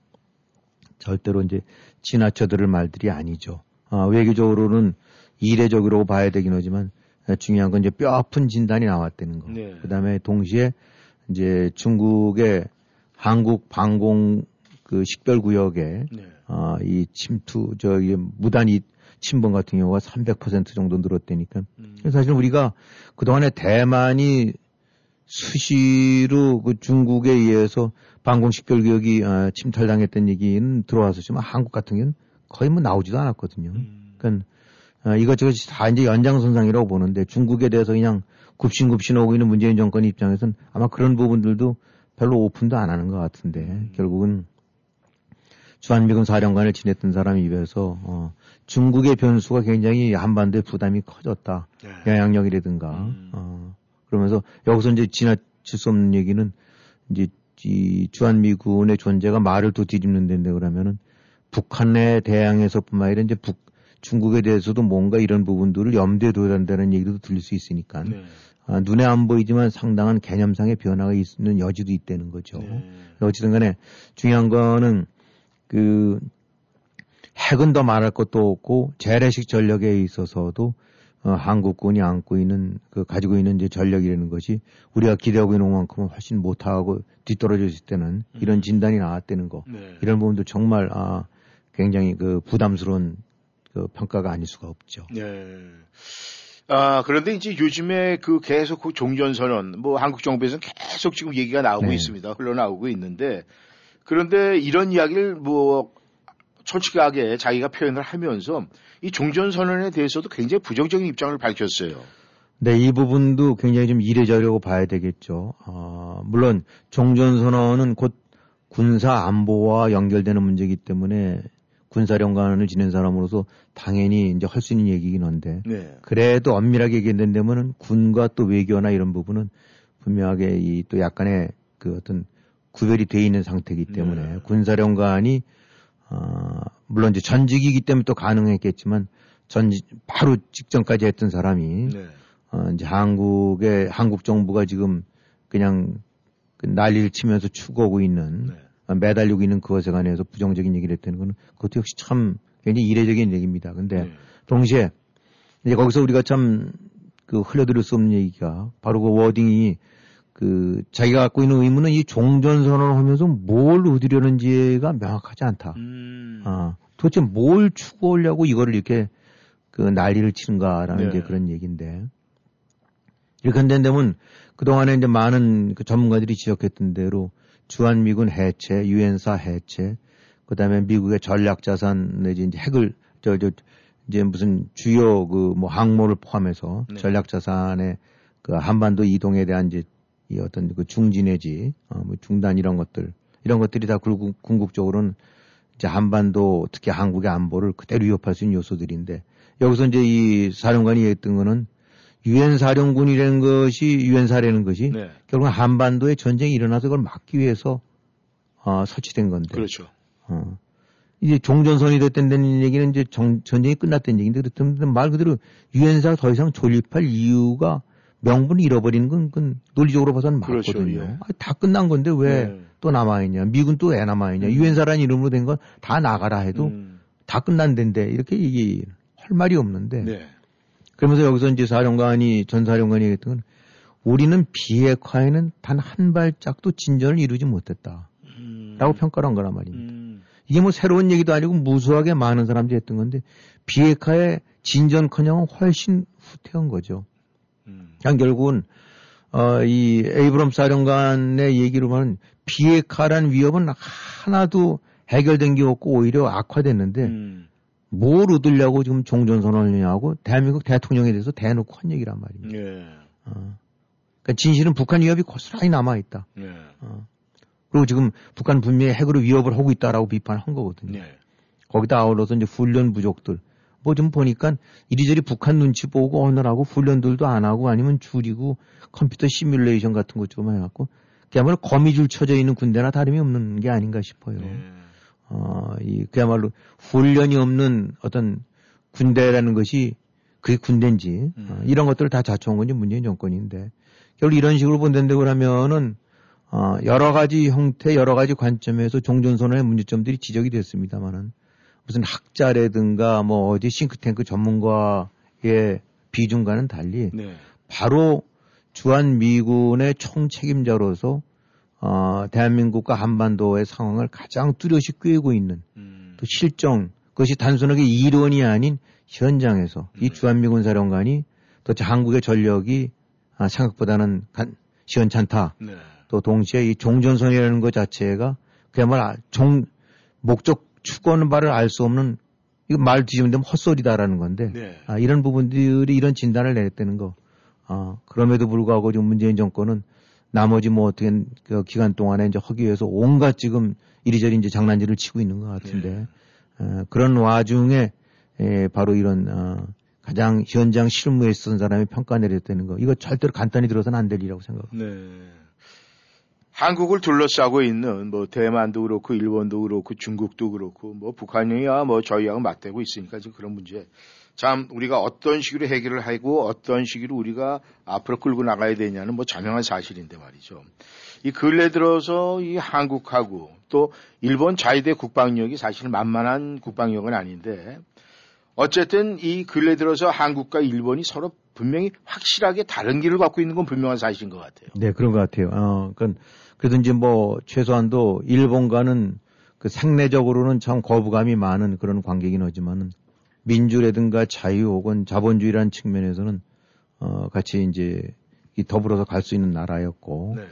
절대로 이제 지나쳐들을 말들이 아니죠. 아, 외교적으로는 이례적으로 봐야 되긴 하지만 중요한 건 이제 뼈 아픈 진단이 나왔다는 거. 네. 그다음에 동시에 이제 중국의 한국 방공 그 식별 구역에 네. 아, 이 침투 저기 무단히 침범 같은 경우가 300% 정도 늘었다니까. 음. 사실 우리가 그동안에 대만이 수시로 그 중국에 의해서 방공 식별 구역이 아, 침탈당했던 얘기는 들어왔었지만 한국 같은 경우는 거의 뭐 나오지도 않았거든요. 음. 그러니까 아, 이것저것 다 이제 연장선상이라고 보는데 중국에 대해서 그냥 굽신굽신 오고 있는 문재인 정권 입장에서는 아마 그런 부분들도 별로 오픈도 안 하는 것 같은데 음. 결국은 주한미군 사령관을 지냈던 사람 입에서 어, 중국의 변수가 굉장히 한반도의 부담이 커졌다. 네. 영향력이라든가 음. 어, 그러면서 여기서 이제 지나칠 수 없는 얘기는 이제 이 주한미군의 존재가 말을 또 뒤집는 데인데 그러면은 북한에 대항해서뿐만 아니라 이제 북 중국에 대해서도 뭔가 이런 부분들을 염두에 둬야 한다는 얘기도 들릴 수 있으니까 네. 아, 눈에 안 보이지만 상당한 개념상의 변화가 있는 여지도 있다는 거죠. 네. 어찌든 간에 중요한 거는 그 핵은 더 말할 것도 없고 재래식 전력에 있어서도 어, 한국군이 안고 있는 그 가지고 있는 이제 전력이라는 것이 우리가 기대하고 있는 것만큼은 훨씬 못하고 뒤떨어져 있을 때는 이런 진단이 나왔다는 거 네. 이런 부분도 정말 아 굉장히 그 부담스러운 그 평가가 아닐 수가 없죠. 네. 아, 그런데 이제 요즘에 그 계속 그 종전선언, 뭐 한국 정부에서는 계속 지금 얘기가 나오고 네. 있습니다. 흘러나오고 있는데, 그런데 이런 이야기를 뭐, 솔직하게 자기가 표현을 하면서 이 종전선언에 대해서도 굉장히 부정적인 입장을 밝혔어요. 네, 이 부분도 굉장히 좀 이례적이라고 봐야 되겠죠. 어, 물론 종전선언은 곧 군사 안보와 연결되는 문제이기 때문에 군사령관을 지낸 사람으로서 당연히 이제 할 수 있는 얘기긴 한데 네. 그래도 엄밀하게 얘기된다면은 군과 또 외교나 이런 부분은 분명하게 이 또 약간의 그 어떤 구별이 돼 있는 상태이기 때문에 네. 군사령관이 어, 물론 이제 전직이기 때문에 또 가능했겠지만 전 바로 직전까지 했던 사람이 네. 어, 이제 한국의 한국 정부가 지금 그냥 그 난리를 치면서 추구하고 있는 네. 어, 매달리고 있는 그것에 관해서 부정적인 얘기를 했다는 거는 그것도 역시 참 굉장히 이례적인 얘기입니다. 근데 네. 동시에 이제 거기서 우리가 참 그 흘려들을 수 없는 얘기가 바로 그 워딩이 그 자기가 갖고 있는 의무는 이 종전 선언을 하면서 뭘 얻으려는지가 명확하지 않다. 음. 아, 도대체 뭘 추구하려고 이거를 이렇게 그 난리를 치는가라는 네. 이제 그런 얘기인데. 이렇게 된다면 그동안에 이제 많은 그 전문가들이 지적했던 대로 주한미군 해체, 유엔사 해체, 그 다음에 미국의 전략 자산 내지 이제 핵을, 저, 저, 이제 무슨 주요 그 뭐 항모를 포함해서 네. 전략 자산의 그 한반도 이동에 대한 이제 이 어떤 그 중지 내지, 어, 뭐 중단 이런 것들, 이런 것들이 다 궁극- 궁극적으로는 이제 한반도 특히 한국의 안보를 그대로 위협할 수 있는 요소들인데 여기서 이제 이 사령관이 했던 거는 유엔 사령군이라는 것이 유엔 사라는 것이 네. 결국 한반도에 전쟁이 일어나서 그걸 막기 위해서 어, 설치된 건데 그렇죠. 어. 이제 종전선이 됐다는 얘기는 이제 정- 전쟁이 끝났다는 얘기인데 그렇다면 말 그대로 유엔사가 더 이상 존립할 이유가 명분을 잃어버리는 건 그건 논리적으로 봐서는 그렇죠, 맞거든요. 예. 아, 다 끝난 건데 왜 네. 또 남아있냐. 미군 또 왜 남아있냐. 음. 유엔사라는 이름으로 된 건 다 나가라 해도 음. 다 끝난 데인데 이렇게 얘기 할 말이 없는데 네. 그러면서 여기서 이제 사령관이 전 사령관이 했던 건 우리는 비핵화에는 단 한 발짝도 진전을 이루지 못했다. 음. 라고 평가를 한 거란 말입니다. 음. 이게 뭐 새로운 얘기도 아니고 무수하게 많은 사람들이 했던 건데 비핵화의 진전커녕 훨씬 후퇴한 거죠. 음. 그냥 결국은 어, 이 에이브럼 사령관의 얘기로 보면 비핵화란 위협은 하나도 해결된 게 없고 오히려 악화됐는데 음. 뭘 얻으려고 지금 종전선언을 하냐고 대한민국 대통령에 대해서 대놓고 한 얘기란 말입니다. 예. 어. 그러니까 진실은 북한 위협이 고스란히 남아있다. 예. 어. 그리고 지금 북한 분명히 핵으로 위협을 하고 있다라고 비판한 거거든요. 예. 거기다 아울러서 이제 훈련 부족들. 뭐 좀 보니까 이리저리 북한 눈치 보고 오느라고 훈련들도 안 하고 아니면 줄이고 컴퓨터 시뮬레이션 같은 것 좀 해갖고 그야말로 거미줄 쳐져 있는 군대나 다름이 없는 게 아닌가 싶어요. 예. 어, 이 그야말로 훈련이 없는 어떤 군대라는 것이 그게 군대인지 음. 어, 이런 것들을 다 자초한 건지 문재인 정권인데 결국 이런 식으로 본다고 그러면은 어, 여러 가지 형태, 여러 가지 관점에서 종전선언의 문제점들이 지적이 됐습니다만은 무슨 학자라든가 뭐 어디 싱크탱크 전문가의 비중과는 달리 네. 바로 주한 미군의 총 책임자로서 어, 대한민국과 한반도의 상황을 가장 뚜렷이 꿰고 있는 음. 또 실정 그것이 단순하게 이론이 아닌 현장에서 이 주한미군 사령관이 또 한국의 전력이 아, 생각보다는 간, 시원찮다. 네. 또 동시에 이 종전선이라는 것 자체가 그야말로 아- 종 목적 추구하는 바를 알 수 없는 이거 말 뒤집으면 되면 헛소리다라는 건데 네. 아, 이런 부분들이 이런 진단을 내렸다는 거. 아, 그럼에도 불구하고 지금 문재인 정권은 나머지 뭐 어떻게 그 기간 동안에 이제 하기 위해서 온갖 지금 이리저리 이제 장난질을 치고 있는 것 같은데 어, 그런 와중에 에, 바로 이런 어, 가장 현장 실무에 있었던 사람이 평가 내렸다는 거 이거 절대로 간단히 들어서는 안 될 일이라고 생각합니다. 네. 한국을 둘러싸고 있는 뭐 대만도 그렇고 일본도 그렇고 중국도 그렇고 뭐 북한이야 뭐 저희하고 맞대고 있으니까 지금 그런 문제 참 우리가 어떤 식으로 해결을 하고 어떤 식으로 우리가 앞으로 끌고 나가야 되냐는 뭐 자명한 사실인데 말이죠. 이 근래 들어서 이 한국하고 또 일본 자위대 국방력이 사실 만만한 국방력은 아닌데 어쨌든 이 근래 들어서 한국과 일본이 서로 분명히 확실하게 다른 길을 갖고 있는 건 분명한 사실인 것 같아요. 네, 그런 것 같아요. 어, 그러니까 그래도 이제 뭐 최소한도 일본과는 그 상내적으로는 참 거부감이 많은 그런 관계긴 하지만은 민주라든가 자유 혹은 자본주의라는 측면에서는 어, 같이 이제 이 더불어서 갈 수 있는 나라였고 네.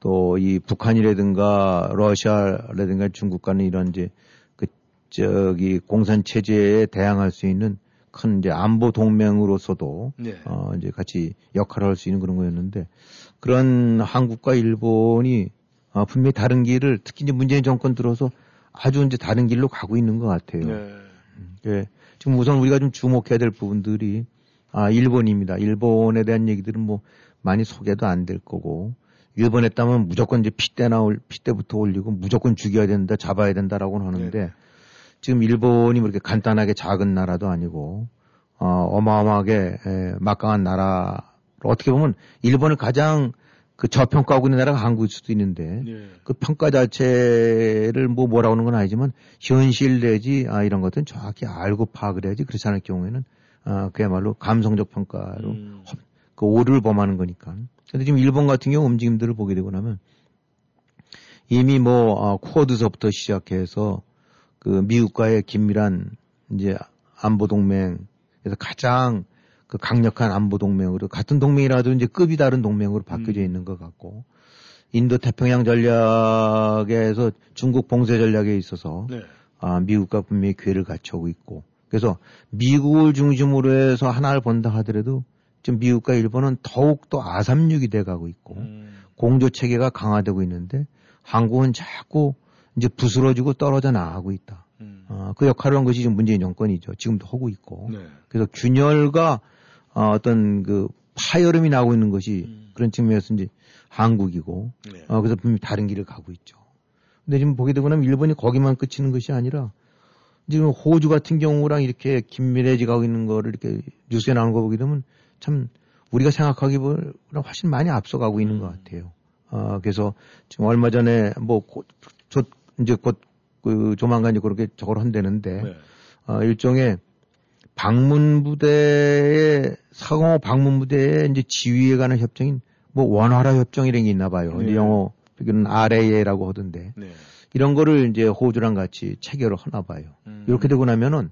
또이 북한이라든가 러시아라든가 중국 과는 이런 이제 그 저기 공산 체제에 대항할 수 있는 큰 이제 안보 동맹으로서도 네. 어 이제 같이 역할을 할 수 있는 그런 거였는데 그런 한국과 일본이 어, 분명히 다른 길을 특히 이제 문재인 정권 들어서 아주 이제 다른 길로 가고 있는 것 같아요. 네. 예. 지금 우선 우리가 좀 주목해야 될 부분들이 아 일본입니다. 일본에 대한 얘기들은 뭐 많이 소개도 안 될 거고 일본 했다면 무조건 이제 핏대 나 올 핏대부터 올리고 무조건 죽여야 된다, 잡아야 된다라고 하는데 지금 일본이 그렇게 간단하게 작은 나라도 아니고 어, 어마어마하게 에, 막강한 나라 어떻게 보면 일본을 가장 그 저평가하고 있는 나라가 한국일 수도 있는데 네. 그 평가 자체를 뭐 뭐라고 하는 건 아니지만 현실 내지 아 이런 것들은 정확히 알고 파악을 해야지 그렇지 않을 경우에는 아 그야말로 감성적 평가로 음. 그 오류를 범하는 거니까. 근데 지금 일본 같은 경우 움직임들을 보게 되고 나면 이미 뭐 어, 쿼드서부터 시작해서 그 미국과의 긴밀한 이제 안보 동맹에서 가장 그 강력한 안보 동맹으로 같은 동맹이라도 이제 급이 다른 동맹으로 바뀌어져 있는 것 같고 인도 태평양 전략에서 중국 봉쇄 전략에 있어서 네. 아, 미국과 분명히 괴를 갖춰오고 있고 그래서 미국을 중심으로 해서 하나를 본다 하더라도 지금 미국과 일본은 더욱 더 아삼육이 돼가고 있고 음. 공조 체계가 강화되고 있는데 한국은 자꾸 이제 부스러지고 떨어져 나가고 있다. 음. 어, 그 역할을 한 것이 지금 문재인 정권이죠. 지금도 하고 있고. 네. 그래서 균열과 어, 어떤 그 파열음이 나고 있는 것이 음. 그런 측면에서 이제 한국이고 네. 어, 그래서 분명히 다른 길을 가고 있죠. 근데 지금 보게 되고 나면 일본이 거기만 그치는 것이 아니라 지금 호주 같은 경우랑 이렇게 긴밀해져 가고 있는 거를 이렇게 뉴스에 나오는 거 보게 되면 참 우리가 생각하기보다 훨씬 많이 앞서가고 있는 것 같아요. 어, 그래서 지금 얼마 전에 뭐, 곧, 저, 이제 곧, 그, 조만간 이제 그렇게 저걸 한다는데, 네. 어, 일종의 방문부대의, 사공호 방문부대의 이제 지휘에 관한 협정인 뭐 원활화 협정이라는 게 있나 봐요. 네. 영어, 여기는 RAA라고 하던데, 네. 이런 거를 이제 호주랑 같이 체결을 하나 봐요. 음. 이렇게 되고 나면은,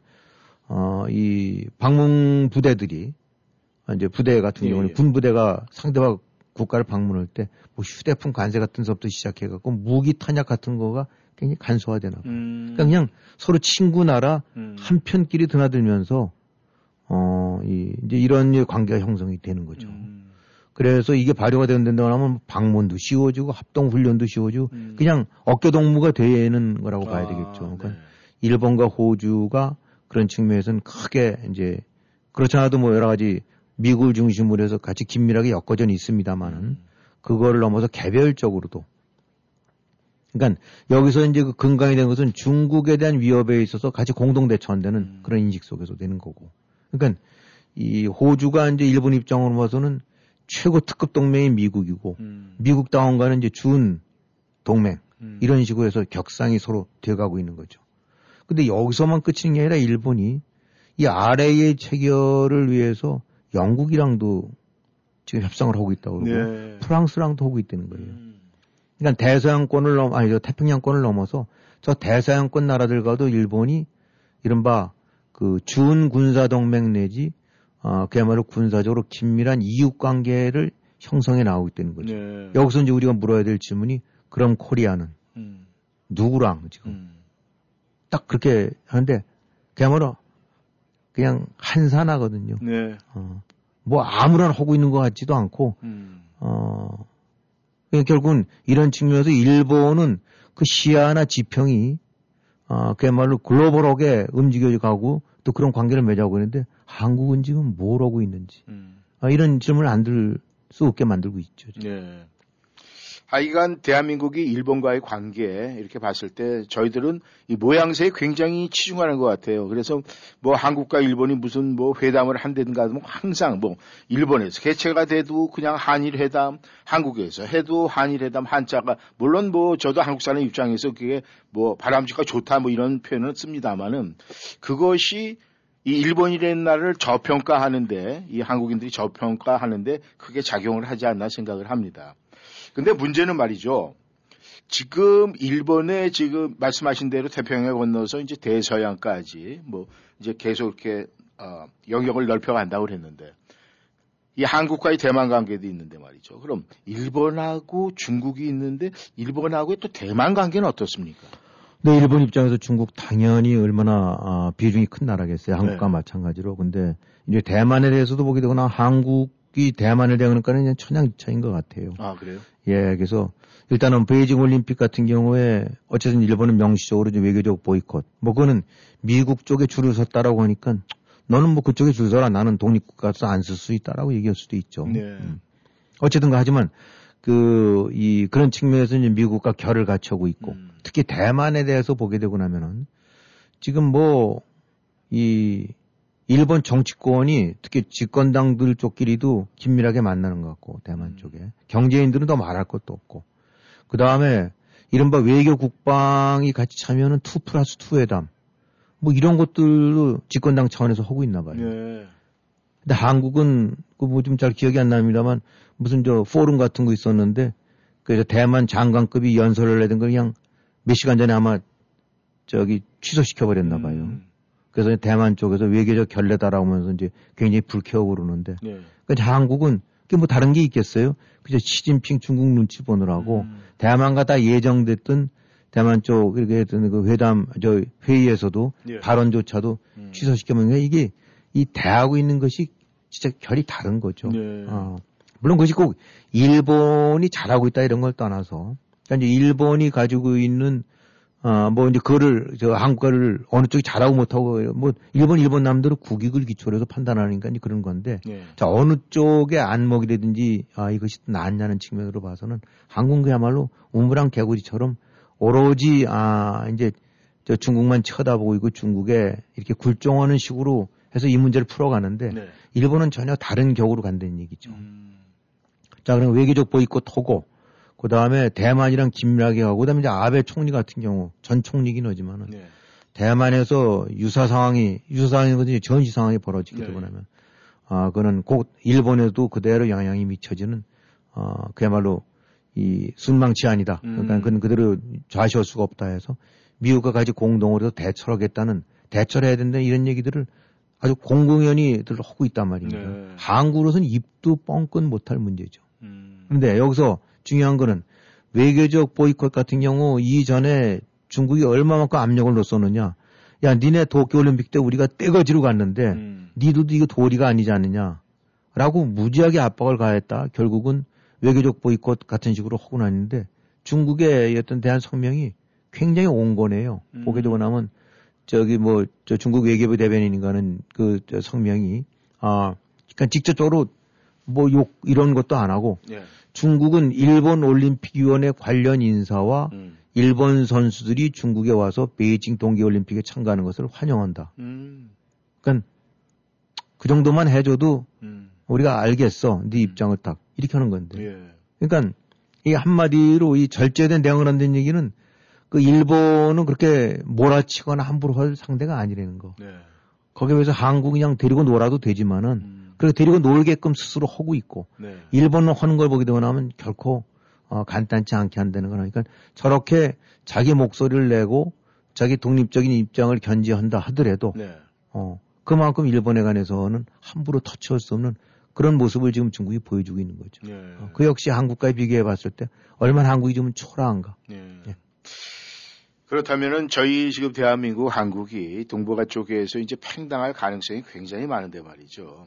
어, 이 방문 부대들이, 이제 부대 같은 예, 경우는 예. 군 부대가 상대방 국가를 방문할 때, 뭐 휴대폰 관세 같은 것부터 시작해 갖고 무기 탄약 같은 거가 굉장히 간소화되나 봐요. 음. 그러니까 그냥 서로 친구 나라 음. 한편끼리 드나들면서 어, 이, 이제 이런 관계가 형성이 되는 거죠. 음. 그래서 이게 발효가 된다고 하면 방문도 쉬워지고 합동 훈련도 쉬워지고 음. 그냥 어깨 동무가 되는 거라고 봐야 아, 되겠죠. 그러니까 네. 일본과 호주가 그런 측면에서는 크게 이제 그렇지 않아도 뭐 여러 가지 미국을 중심으로 해서 같이 긴밀하게 엮어져 있습니다만은 음. 그거를 넘어서 개별적으로도 그러니까 여기서 이제 그 근간이 된 것은 중국에 대한 위협에 있어서 같이 공동 대처한다는 음. 그런 인식 속에서 되는 거고. 그러니까 이 호주가 이제 일본 입장으로 봐서는 최고 특급 동맹이 미국이고 음. 미국 다원과는 이제 준 동맹 음. 이런 식으로 해서 격상이 서로 되어가고 있는 거죠. 근데 여기서만 끝인 게 아니라 일본이 이 아래의 체결을 위해서 영국이랑도 지금 협상을 하고 있다고 그러고 네. 프랑스랑도 하고 있다는 거예요. 음. 그러니까 대서양권을 넘 아니 저 태평양권을 넘어서 저 대서양권 나라들과도 일본이 이른바 그 준 군사 동맹 내지 어 그야말로 군사적으로 긴밀한 이웃 관계를 형성해 나오고 있다는 거죠. 네. 여기서 이제 우리가 물어야 될 질문이 그럼 코리아는 음. 누구랑 지금 음. 딱 그렇게 하는데 그야말로 그냥 한산하거든요. 네. 어, 뭐 아무런 하고 있는 것 같지도 않고 음. 어, 결국은 이런 측면에서 일본은 그 시야나 지평이 어, 그야말로 글로벌하게 움직여 가고 또 그런 관계를 맺어가고 있는데 한국은 지금 뭘 하고 있는지 음. 아, 이런 질문을 안 들 수 없게 만들고 있죠. 지금. 네. 하여간 대한민국이 일본과의 관계 이렇게 봤을 때 저희들은 이 모양새에 굉장히 치중하는 것 같아요. 그래서 뭐 한국과 일본이 무슨 뭐 회담을 한다든가 하면 항상 뭐 일본에서 개최가 돼도 그냥 한일 회담, 한국에서 해도 한일 회담 한자가 물론 뭐 저도 한국 사람 입장에서 그게 뭐 바람직과 좋다 뭐 이런 표현을 씁니다만은 그것이 이 일본이라는 나라를 저평가하는데 이 한국인들이 저평가하는데 크게 작용을 하지 않나 생각을 합니다. 근데 문제는 말이죠. 지금 일본에 지금 말씀하신 대로 태평양 건너서 이제 대서양까지 뭐 이제 계속 이렇게 어, 영역을 넓혀간다고 그랬는데 이 한국과의 대만 관계도 있는데 말이죠. 그럼 일본하고 중국이 있는데 일본하고의 또 대만 관계는 어떻습니까? 근데 일본 입장에서 중국 당연히 얼마나 아, 비중이 큰 나라겠어요. 한국과 네. 마찬가지로. 근데 이제 대만에 대해서도 보게 되거나 한국 이 대만에 대하니까는 그냥 천양지차인 것 같아요. 아 그래요? 예, 그래서 일단은 베이징 올림픽 같은 경우에 어쨌든 일본은 명시적으로 이제 외교적 보이콧. 뭐 그거는 미국 쪽에 줄을 섰다라고 하니까 너는 뭐 그쪽에 줄 서라 나는 독립국가서 안 쓸 수 있다라고 얘기할 수도 있죠. 네. 음. 어쨌든가 하지만 그 이 그런 측면에서 이제 미국과 결을 갖추고 있고 음. 특히 대만에 대해서 보게 되고 나면은 지금 뭐 이 일본 정치권이 특히 집권당들 쪽끼리도 긴밀하게 만나는 것 같고 대만 음. 쪽에 경제인들은 더 말할 것도 없고 그 다음에 이른바 외교 국방이 같이 참여하는 two plus two 회담 뭐 이런 것들도 집권당 차원에서 하고 있나 봐요. 네. 근데 한국은 그 뭐 좀 잘 기억이 안 납니다만 무슨 저 포럼 같은 거 있었는데 그래서 대만 장관급이 연설을 내던 걸 그냥 몇 시간 전에 아마 저기 취소시켜 버렸나 봐요. 음. 그래서 대만 쪽에서 외교적 결례다라면서 이제 굉장히 불쾌하고 그러는데 네. 그러니까 한국은 그게 뭐 다른 게 있겠어요? 그저 시진핑 중국 눈치 보느라고 음. 대만과 다 예정됐던 대만 쪽 이렇게 했던 그 회담 저 회의에서도 예. 발언조차도 음. 취소시켜면 이게 이 대하고 있는 것이 진짜 결이 다른 거죠. 네. 어, 물론 그것이 꼭 일본이 잘하고 있다 이런 걸 떠나서 그러니까 이제 일본이 가지고 있는 어, 뭐 이제 그거를 저 한국어를 어느 쪽이 잘하고 못하고 뭐 일본 일본 남들은 국익을 기초로 해서 판단하니까 이제 그런 건데 네. 자 어느 쪽의 안목이라든지 아 이것이 낫냐는 측면으로 봐서는 한국은 그야말로 우물안 개구리처럼 오로지 아 이제 저 중국만 쳐다보고 있고 중국에 이렇게 굴종하는 식으로 해서 이 문제를 풀어가는데 네. 일본은 전혀 다른 격으로 간다는 얘기죠. 음. 자 그럼 외교적 보이콧 하고 그 다음에 대만이랑 긴밀하게 하고 그 다음에 이제 아베 총리 같은 경우 전 총리긴 하지만은 네. 대만에서 유사 상황이 유사 상황이거든요. 전시 상황이 벌어지게 네. 되고 나면 아 그는 곧 일본에도 그대로 영향이 미쳐지는 어 그야말로 이 순망치 아니다. 그러니까 음. 그는 그대로 좌시할 수가 없다 해서 미국과 같이 공동으로 대처하겠다는 대처를 해야 된다 이런 얘기들을 아주 공공연히들 하고 있단 말입니다. 네. 한국으로서는 입도 뻥끗 못할 문제죠. 음. 그런데 여기서 중요한 거는 외교적 보이콧 같은 경우 이전에 중국이 얼마만큼 압력을 넣었었느냐. 야, 니네 도쿄올림픽 때 우리가 떼거지로 갔는데, 음. 니도 이거 도리가 아니지 않느냐. 라고 무지하게 압박을 가했다. 결국은 외교적 보이콧 같은 식으로 하고 나는데, 중국의 어떤 대한 성명이 굉장히 온건해요. 음. 보게 되고 나면, 저기 뭐, 저 중국 외교부 대변인인가는 그, 저 성명이, 아, 그러니까 직접적으로 뭐 욕 이런 것도 안 하고, 예. 중국은 일본 올림픽위원회 관련 인사와 음. 일본 선수들이 중국에 와서 베이징 동계올림픽에 참가하는 것을 환영한다. 음. 그러니까 그 정도만 해줘도 음. 우리가 알겠어. 네 입장을 딱 이렇게 하는 건데. 예. 그러니까 이 한마디로 이 절제된 대응을 한다는 얘기는 그 일본은 그렇게 몰아치거나 함부로 할 상대가 아니라는 거. 네. 거기에 비해서 한국 그냥 데리고 놀아도 되지만은 음. 그렇게 데리고 놀게끔 스스로 하고 있고 네. 일본은 하는 걸 보게 되고 나면 결코 어, 간단치 않게 한다는 거니까 저렇게 자기 목소리를 내고 자기 독립적인 입장을 견지한다 하더라도 네. 어, 그만큼 일본에 관해서는 함부로 터치할 수 없는 그런 모습을 지금 중국이 보여주고 있는 거죠. 네. 어, 그 역시 한국과 비교해 봤을 때 얼마나 한국이 좀 초라한가. 예. 예. 그렇다면은 저희 지금 대한민국 한국이 동북아 쪽에서 이제 팽당할 가능성이 굉장히 많은데 말이죠.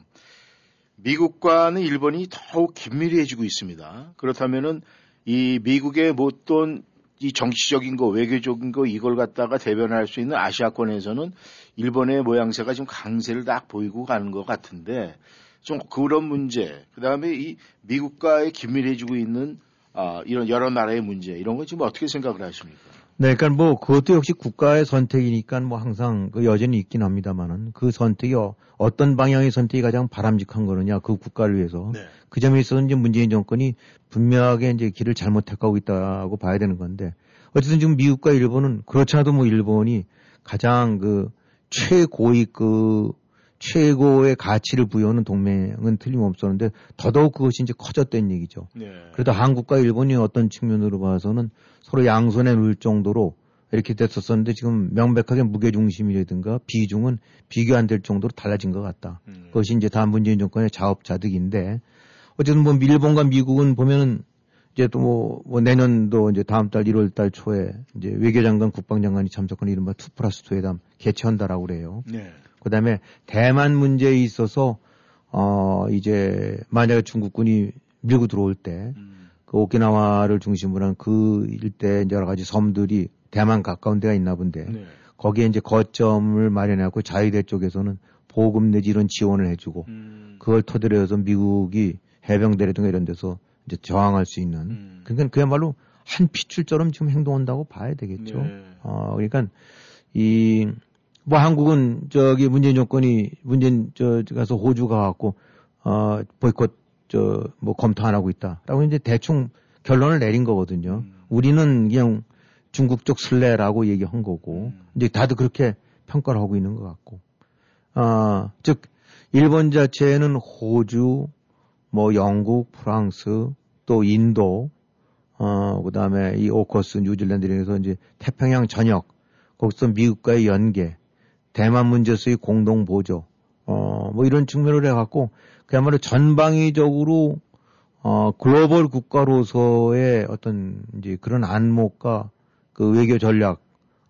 미국과는 일본이 더욱 긴밀해지고 있습니다. 그렇다면은 이 미국의 못돈 이 정치적인 거, 외교적인 거 이걸 갖다가 대변할 수 있는 아시아권에서는 일본의 모양새가 지금 강세를 딱 보이고 가는 것 같은데 좀 그런 문제, 그 다음에 이 미국과의 긴밀해지고 있는 아, 이런 여러 나라의 문제 이런 거 지금 어떻게 생각을 하십니까? 네, 그러니까 뭐 그것도 역시 국가의 선택이니까 뭐 항상 그 여전히 있긴 합니다만은 그 선택이 어, 어떤 방향의 선택이 가장 바람직한 거느냐 그 국가를 위해서 네. 그 점에 있어서 이제 문재인 정권이 분명하게 이제 길을 잘못해가고 있다고 봐야 되는 건데 어쨌든 지금 미국과 일본은 그렇지 않아도 뭐 일본이 가장 그 최고의 그 최고의 가치를 부여하는 동맹은 틀림없었는데 더더욱 그것이 이제 커졌다는 얘기죠. 네. 그래도 한국과 일본이 어떤 측면으로 봐서는 서로 양손에 놓을 정도로 이렇게 됐었었는데 지금 명백하게 무게중심이라든가 비중은 비교 안 될 정도로 달라진 것 같다. 음. 그것이 이제 다음 문재인 정권의 자업자득인데 어쨌든 뭐 일본과 미국은 보면은 이제 또 뭐, 뭐 내년도 이제 다음 달 1월 달 초에 이제 외교장관 국방장관이 참석하는 이른바 two plus two 회담 개최한다라고 그래요. 네. 그 다음에 대만 문제에 있어서, 어, 이제 만약에 중국군이 밀고 들어올 때, 음. 그 오키나와를 중심으로 한 그 일대 여러 가지 섬들이 대만 가까운 데가 있나 본데, 네. 거기에 이제 거점을 마련해갖고 자위대 쪽에서는 보급 내지 이런 지원을 해주고, 음. 그걸 토대로 해서 미국이 해병대라든가 이런 데서 이제 저항할 수 있는, 음. 그러니까 그야말로 한 핏줄처럼 지금 행동한다고 봐야 되겠죠. 네. 어, 그러니까 이, 뭐 한국은 저기 문재인 정권이 문재인 저 가서 호주 가갖고 어 보이콧 저 뭐 검토 안 하고 있다라고 이제 대충 결론을 내린 거거든요. 음. 우리는 그냥 중국 쪽 슬래라고 얘기한 거고 음. 이제 다들 그렇게 평가를 하고 있는 것 같고 아 즉 일본 자체는 호주 뭐 영국 프랑스 또 인도 어 그 다음에 이 오커스 뉴질랜드 이에서 이제 태평양 전역 거기서 미국과의 연계 대만 문제에서의 공동 보조, 어, 뭐 이런 측면으로 해갖고, 그야말로 전방위적으로, 어, 글로벌 국가로서의 어떤 이제 그런 안목과 그 외교 전략,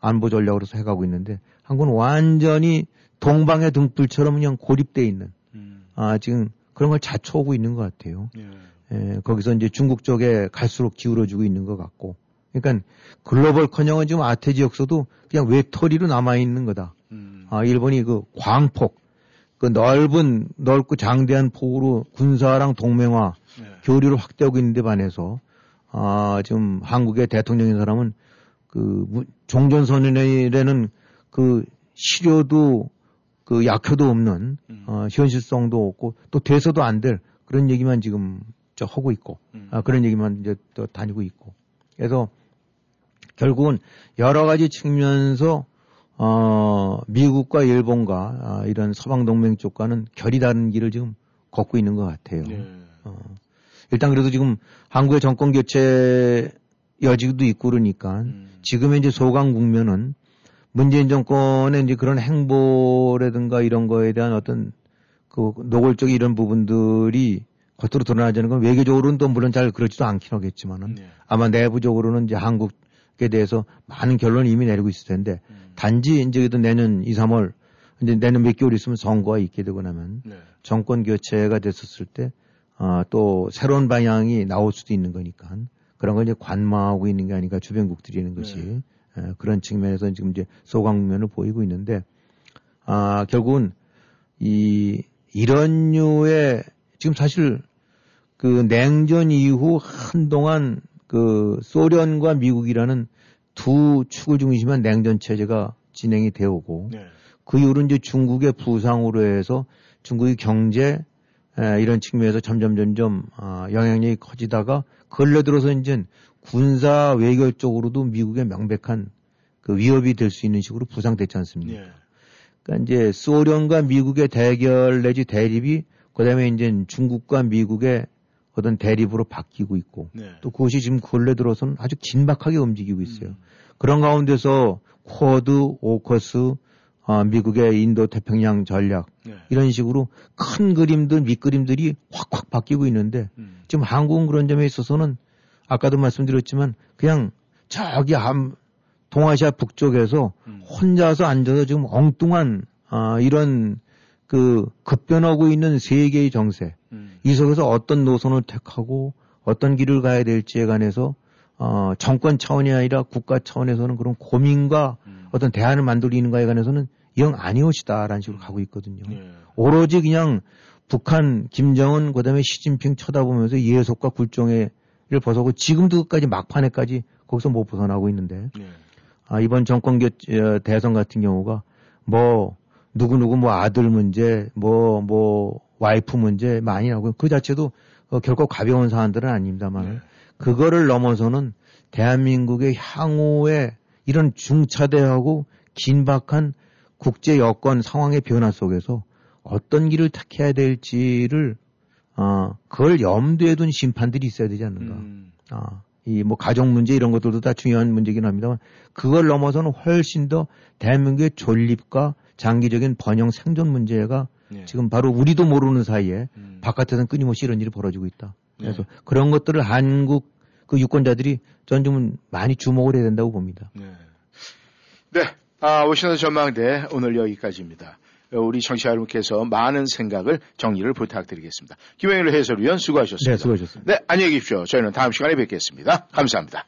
안보 전략으로서 해가고 있는데, 한국은 완전히 동방의 등불처럼 그냥 고립돼 있는, 음. 아, 지금 그런 걸 자초하고 있는 것 같아요. 예. 예, 거기서 이제 중국 쪽에 갈수록 기울어지고 있는 것 같고, 그러니까 글로벌 커녕은 지금 아태 지역서도 그냥 외톨이로 남아 있는 거다. 음. 아, 일본이 그 광폭, 그 넓은, 넓고 장대한 폭으로 군사랑 동맹화, 네. 교류를 확대하고 있는데 반해서, 아, 지금 한국의 대통령인 사람은 그, 무- 종전선언이라는 그 시료도 그 약효도 없는, 음. 어, 현실성도 없고 또 돼서도 안 될 그런 얘기만 지금 저 하고 있고, 음. 아, 그런 얘기만 이제 또 다니고 있고. 그래서 결국은 여러 가지 측면에서 어, 미국과 일본과 아, 이런 서방 동맹 쪽과는 결이 다른 길을 지금 걷고 있는 것 같아요. 네. 어, 일단 그래도 지금 한국의 정권 교체 여지도 있고 그러니까 음. 지금의 이제 소강 국면은 문재인 정권의 이제 그런 행보라든가 이런 거에 대한 어떤 그 노골적 이런 부분들이 겉으로 드러나자는 건 외교적으로는 또 물론 잘 그렇지도 않긴 하겠지만은 네. 아마 내부적으로는 이제 한국 대해서 많은 결론을 이미 내리고 있을 텐데 단지 이제 그래도 내년 2, 3월 이제 내년 몇 개월 있으면 선거가 있게 되고 나면 네. 정권 교체가 됐었을 때, 아, 또 새로운 방향이 나올 수도 있는 거니까 그런 걸 이제 관망하고 있는 게 아닌가 주변국들이 있는 것이 네. 에, 그런 측면에서 지금 이제 소강면을 보이고 있는데, 아, 결국은 이, 이런 류의 지금 사실 그 냉전 이후 한동안 그 소련과 미국이라는 두 축을 중심한 냉전 체제가 진행이 되어 오고 네. 그 이후로 이제 중국의 부상으로 해서 중국의 경제 에, 이런 측면에서 점점 점점 아, 영향력이 커지다가 근래 들어서 이제 군사 외교 쪽으로도 미국의 명백한 그 위협이 될 수 있는 식으로 부상됐지 않습니까? 예. 그러니까 이제 소련과 미국의 대결 내지 대립이 그다음에 이제 중국과 미국의 어떤 대립으로 바뀌고 있고 네. 또 그것이 지금 근래 들어서는 아주 긴박하게 움직이고 있어요. 음. 그런 가운데서 쿼드, 오커스, 아, 미국의 인도 태평양 전략 네. 이런 식으로 큰 그림들, 밑그림들이 확확 바뀌고 있는데 음. 지금 한국은 그런 점에 있어서는 아까도 말씀드렸지만 그냥 저기 함 동아시아 북쪽에서 음. 혼자서 앉아서 지금 엉뚱한 아, 이런 그 급변하고 있는 세계의 정세 음. 이 속에서 어떤 노선을 택하고 어떤 길을 가야 될지에 관해서 어, 정권 차원이 아니라 국가 차원에서는 그런 고민과 음. 어떤 대안을 만들리는가에 관해서는 영 아니오시다라는 식으로 가고 있거든요. 예. 오로지 그냥 북한 김정은 그다음에 시진핑 쳐다보면서 예속과 굴종에를 벗어고 지금도 끝까지 막판에까지 거기서 못 벗어나고 있는데 예. 아, 이번 정권 교 어, 대선 같은 경우가 뭐 누구 누구 뭐 아들 문제 뭐뭐 와이프 문제 많이 나오고 그 자체도 어, 결코 가벼운 사안들은 아닙니다만 네. 그거를 넘어서는 대한민국의 향후의 이런 중차대하고 긴박한 국제 여건 상황의 변화 속에서 어떤 길을 택해야 될지를 어 그걸 염두에 둔 심판들이 있어야 되지 않는가. 음. 아, 이 뭐 가정 문제 이런 것들도 다 중요한 문제긴 합니다만 그걸 넘어서는 훨씬 더 대한민국의 존립과 장기적인 번영 생존 문제가 예. 지금 바로 우리도 모르는 사이에 음. 바깥에서는 끊임없이 이런 일이 벌어지고 있다. 예. 그래서 예. 그런 것들을 한국 그 유권자들이 전 좀 많이 주목을 해야 된다고 봅니다. 네. 네. 아, 오신호 전망대 오늘 여기까지입니다. 우리 청취자 여러분께서 많은 생각을 정리를 부탁드리겠습니다. 김영일 해설위원 수고하셨습니다. 네, 수고하셨습니다. 네, 안녕히 계십시오. 저희는 다음 시간에 뵙겠습니다. 감사합니다.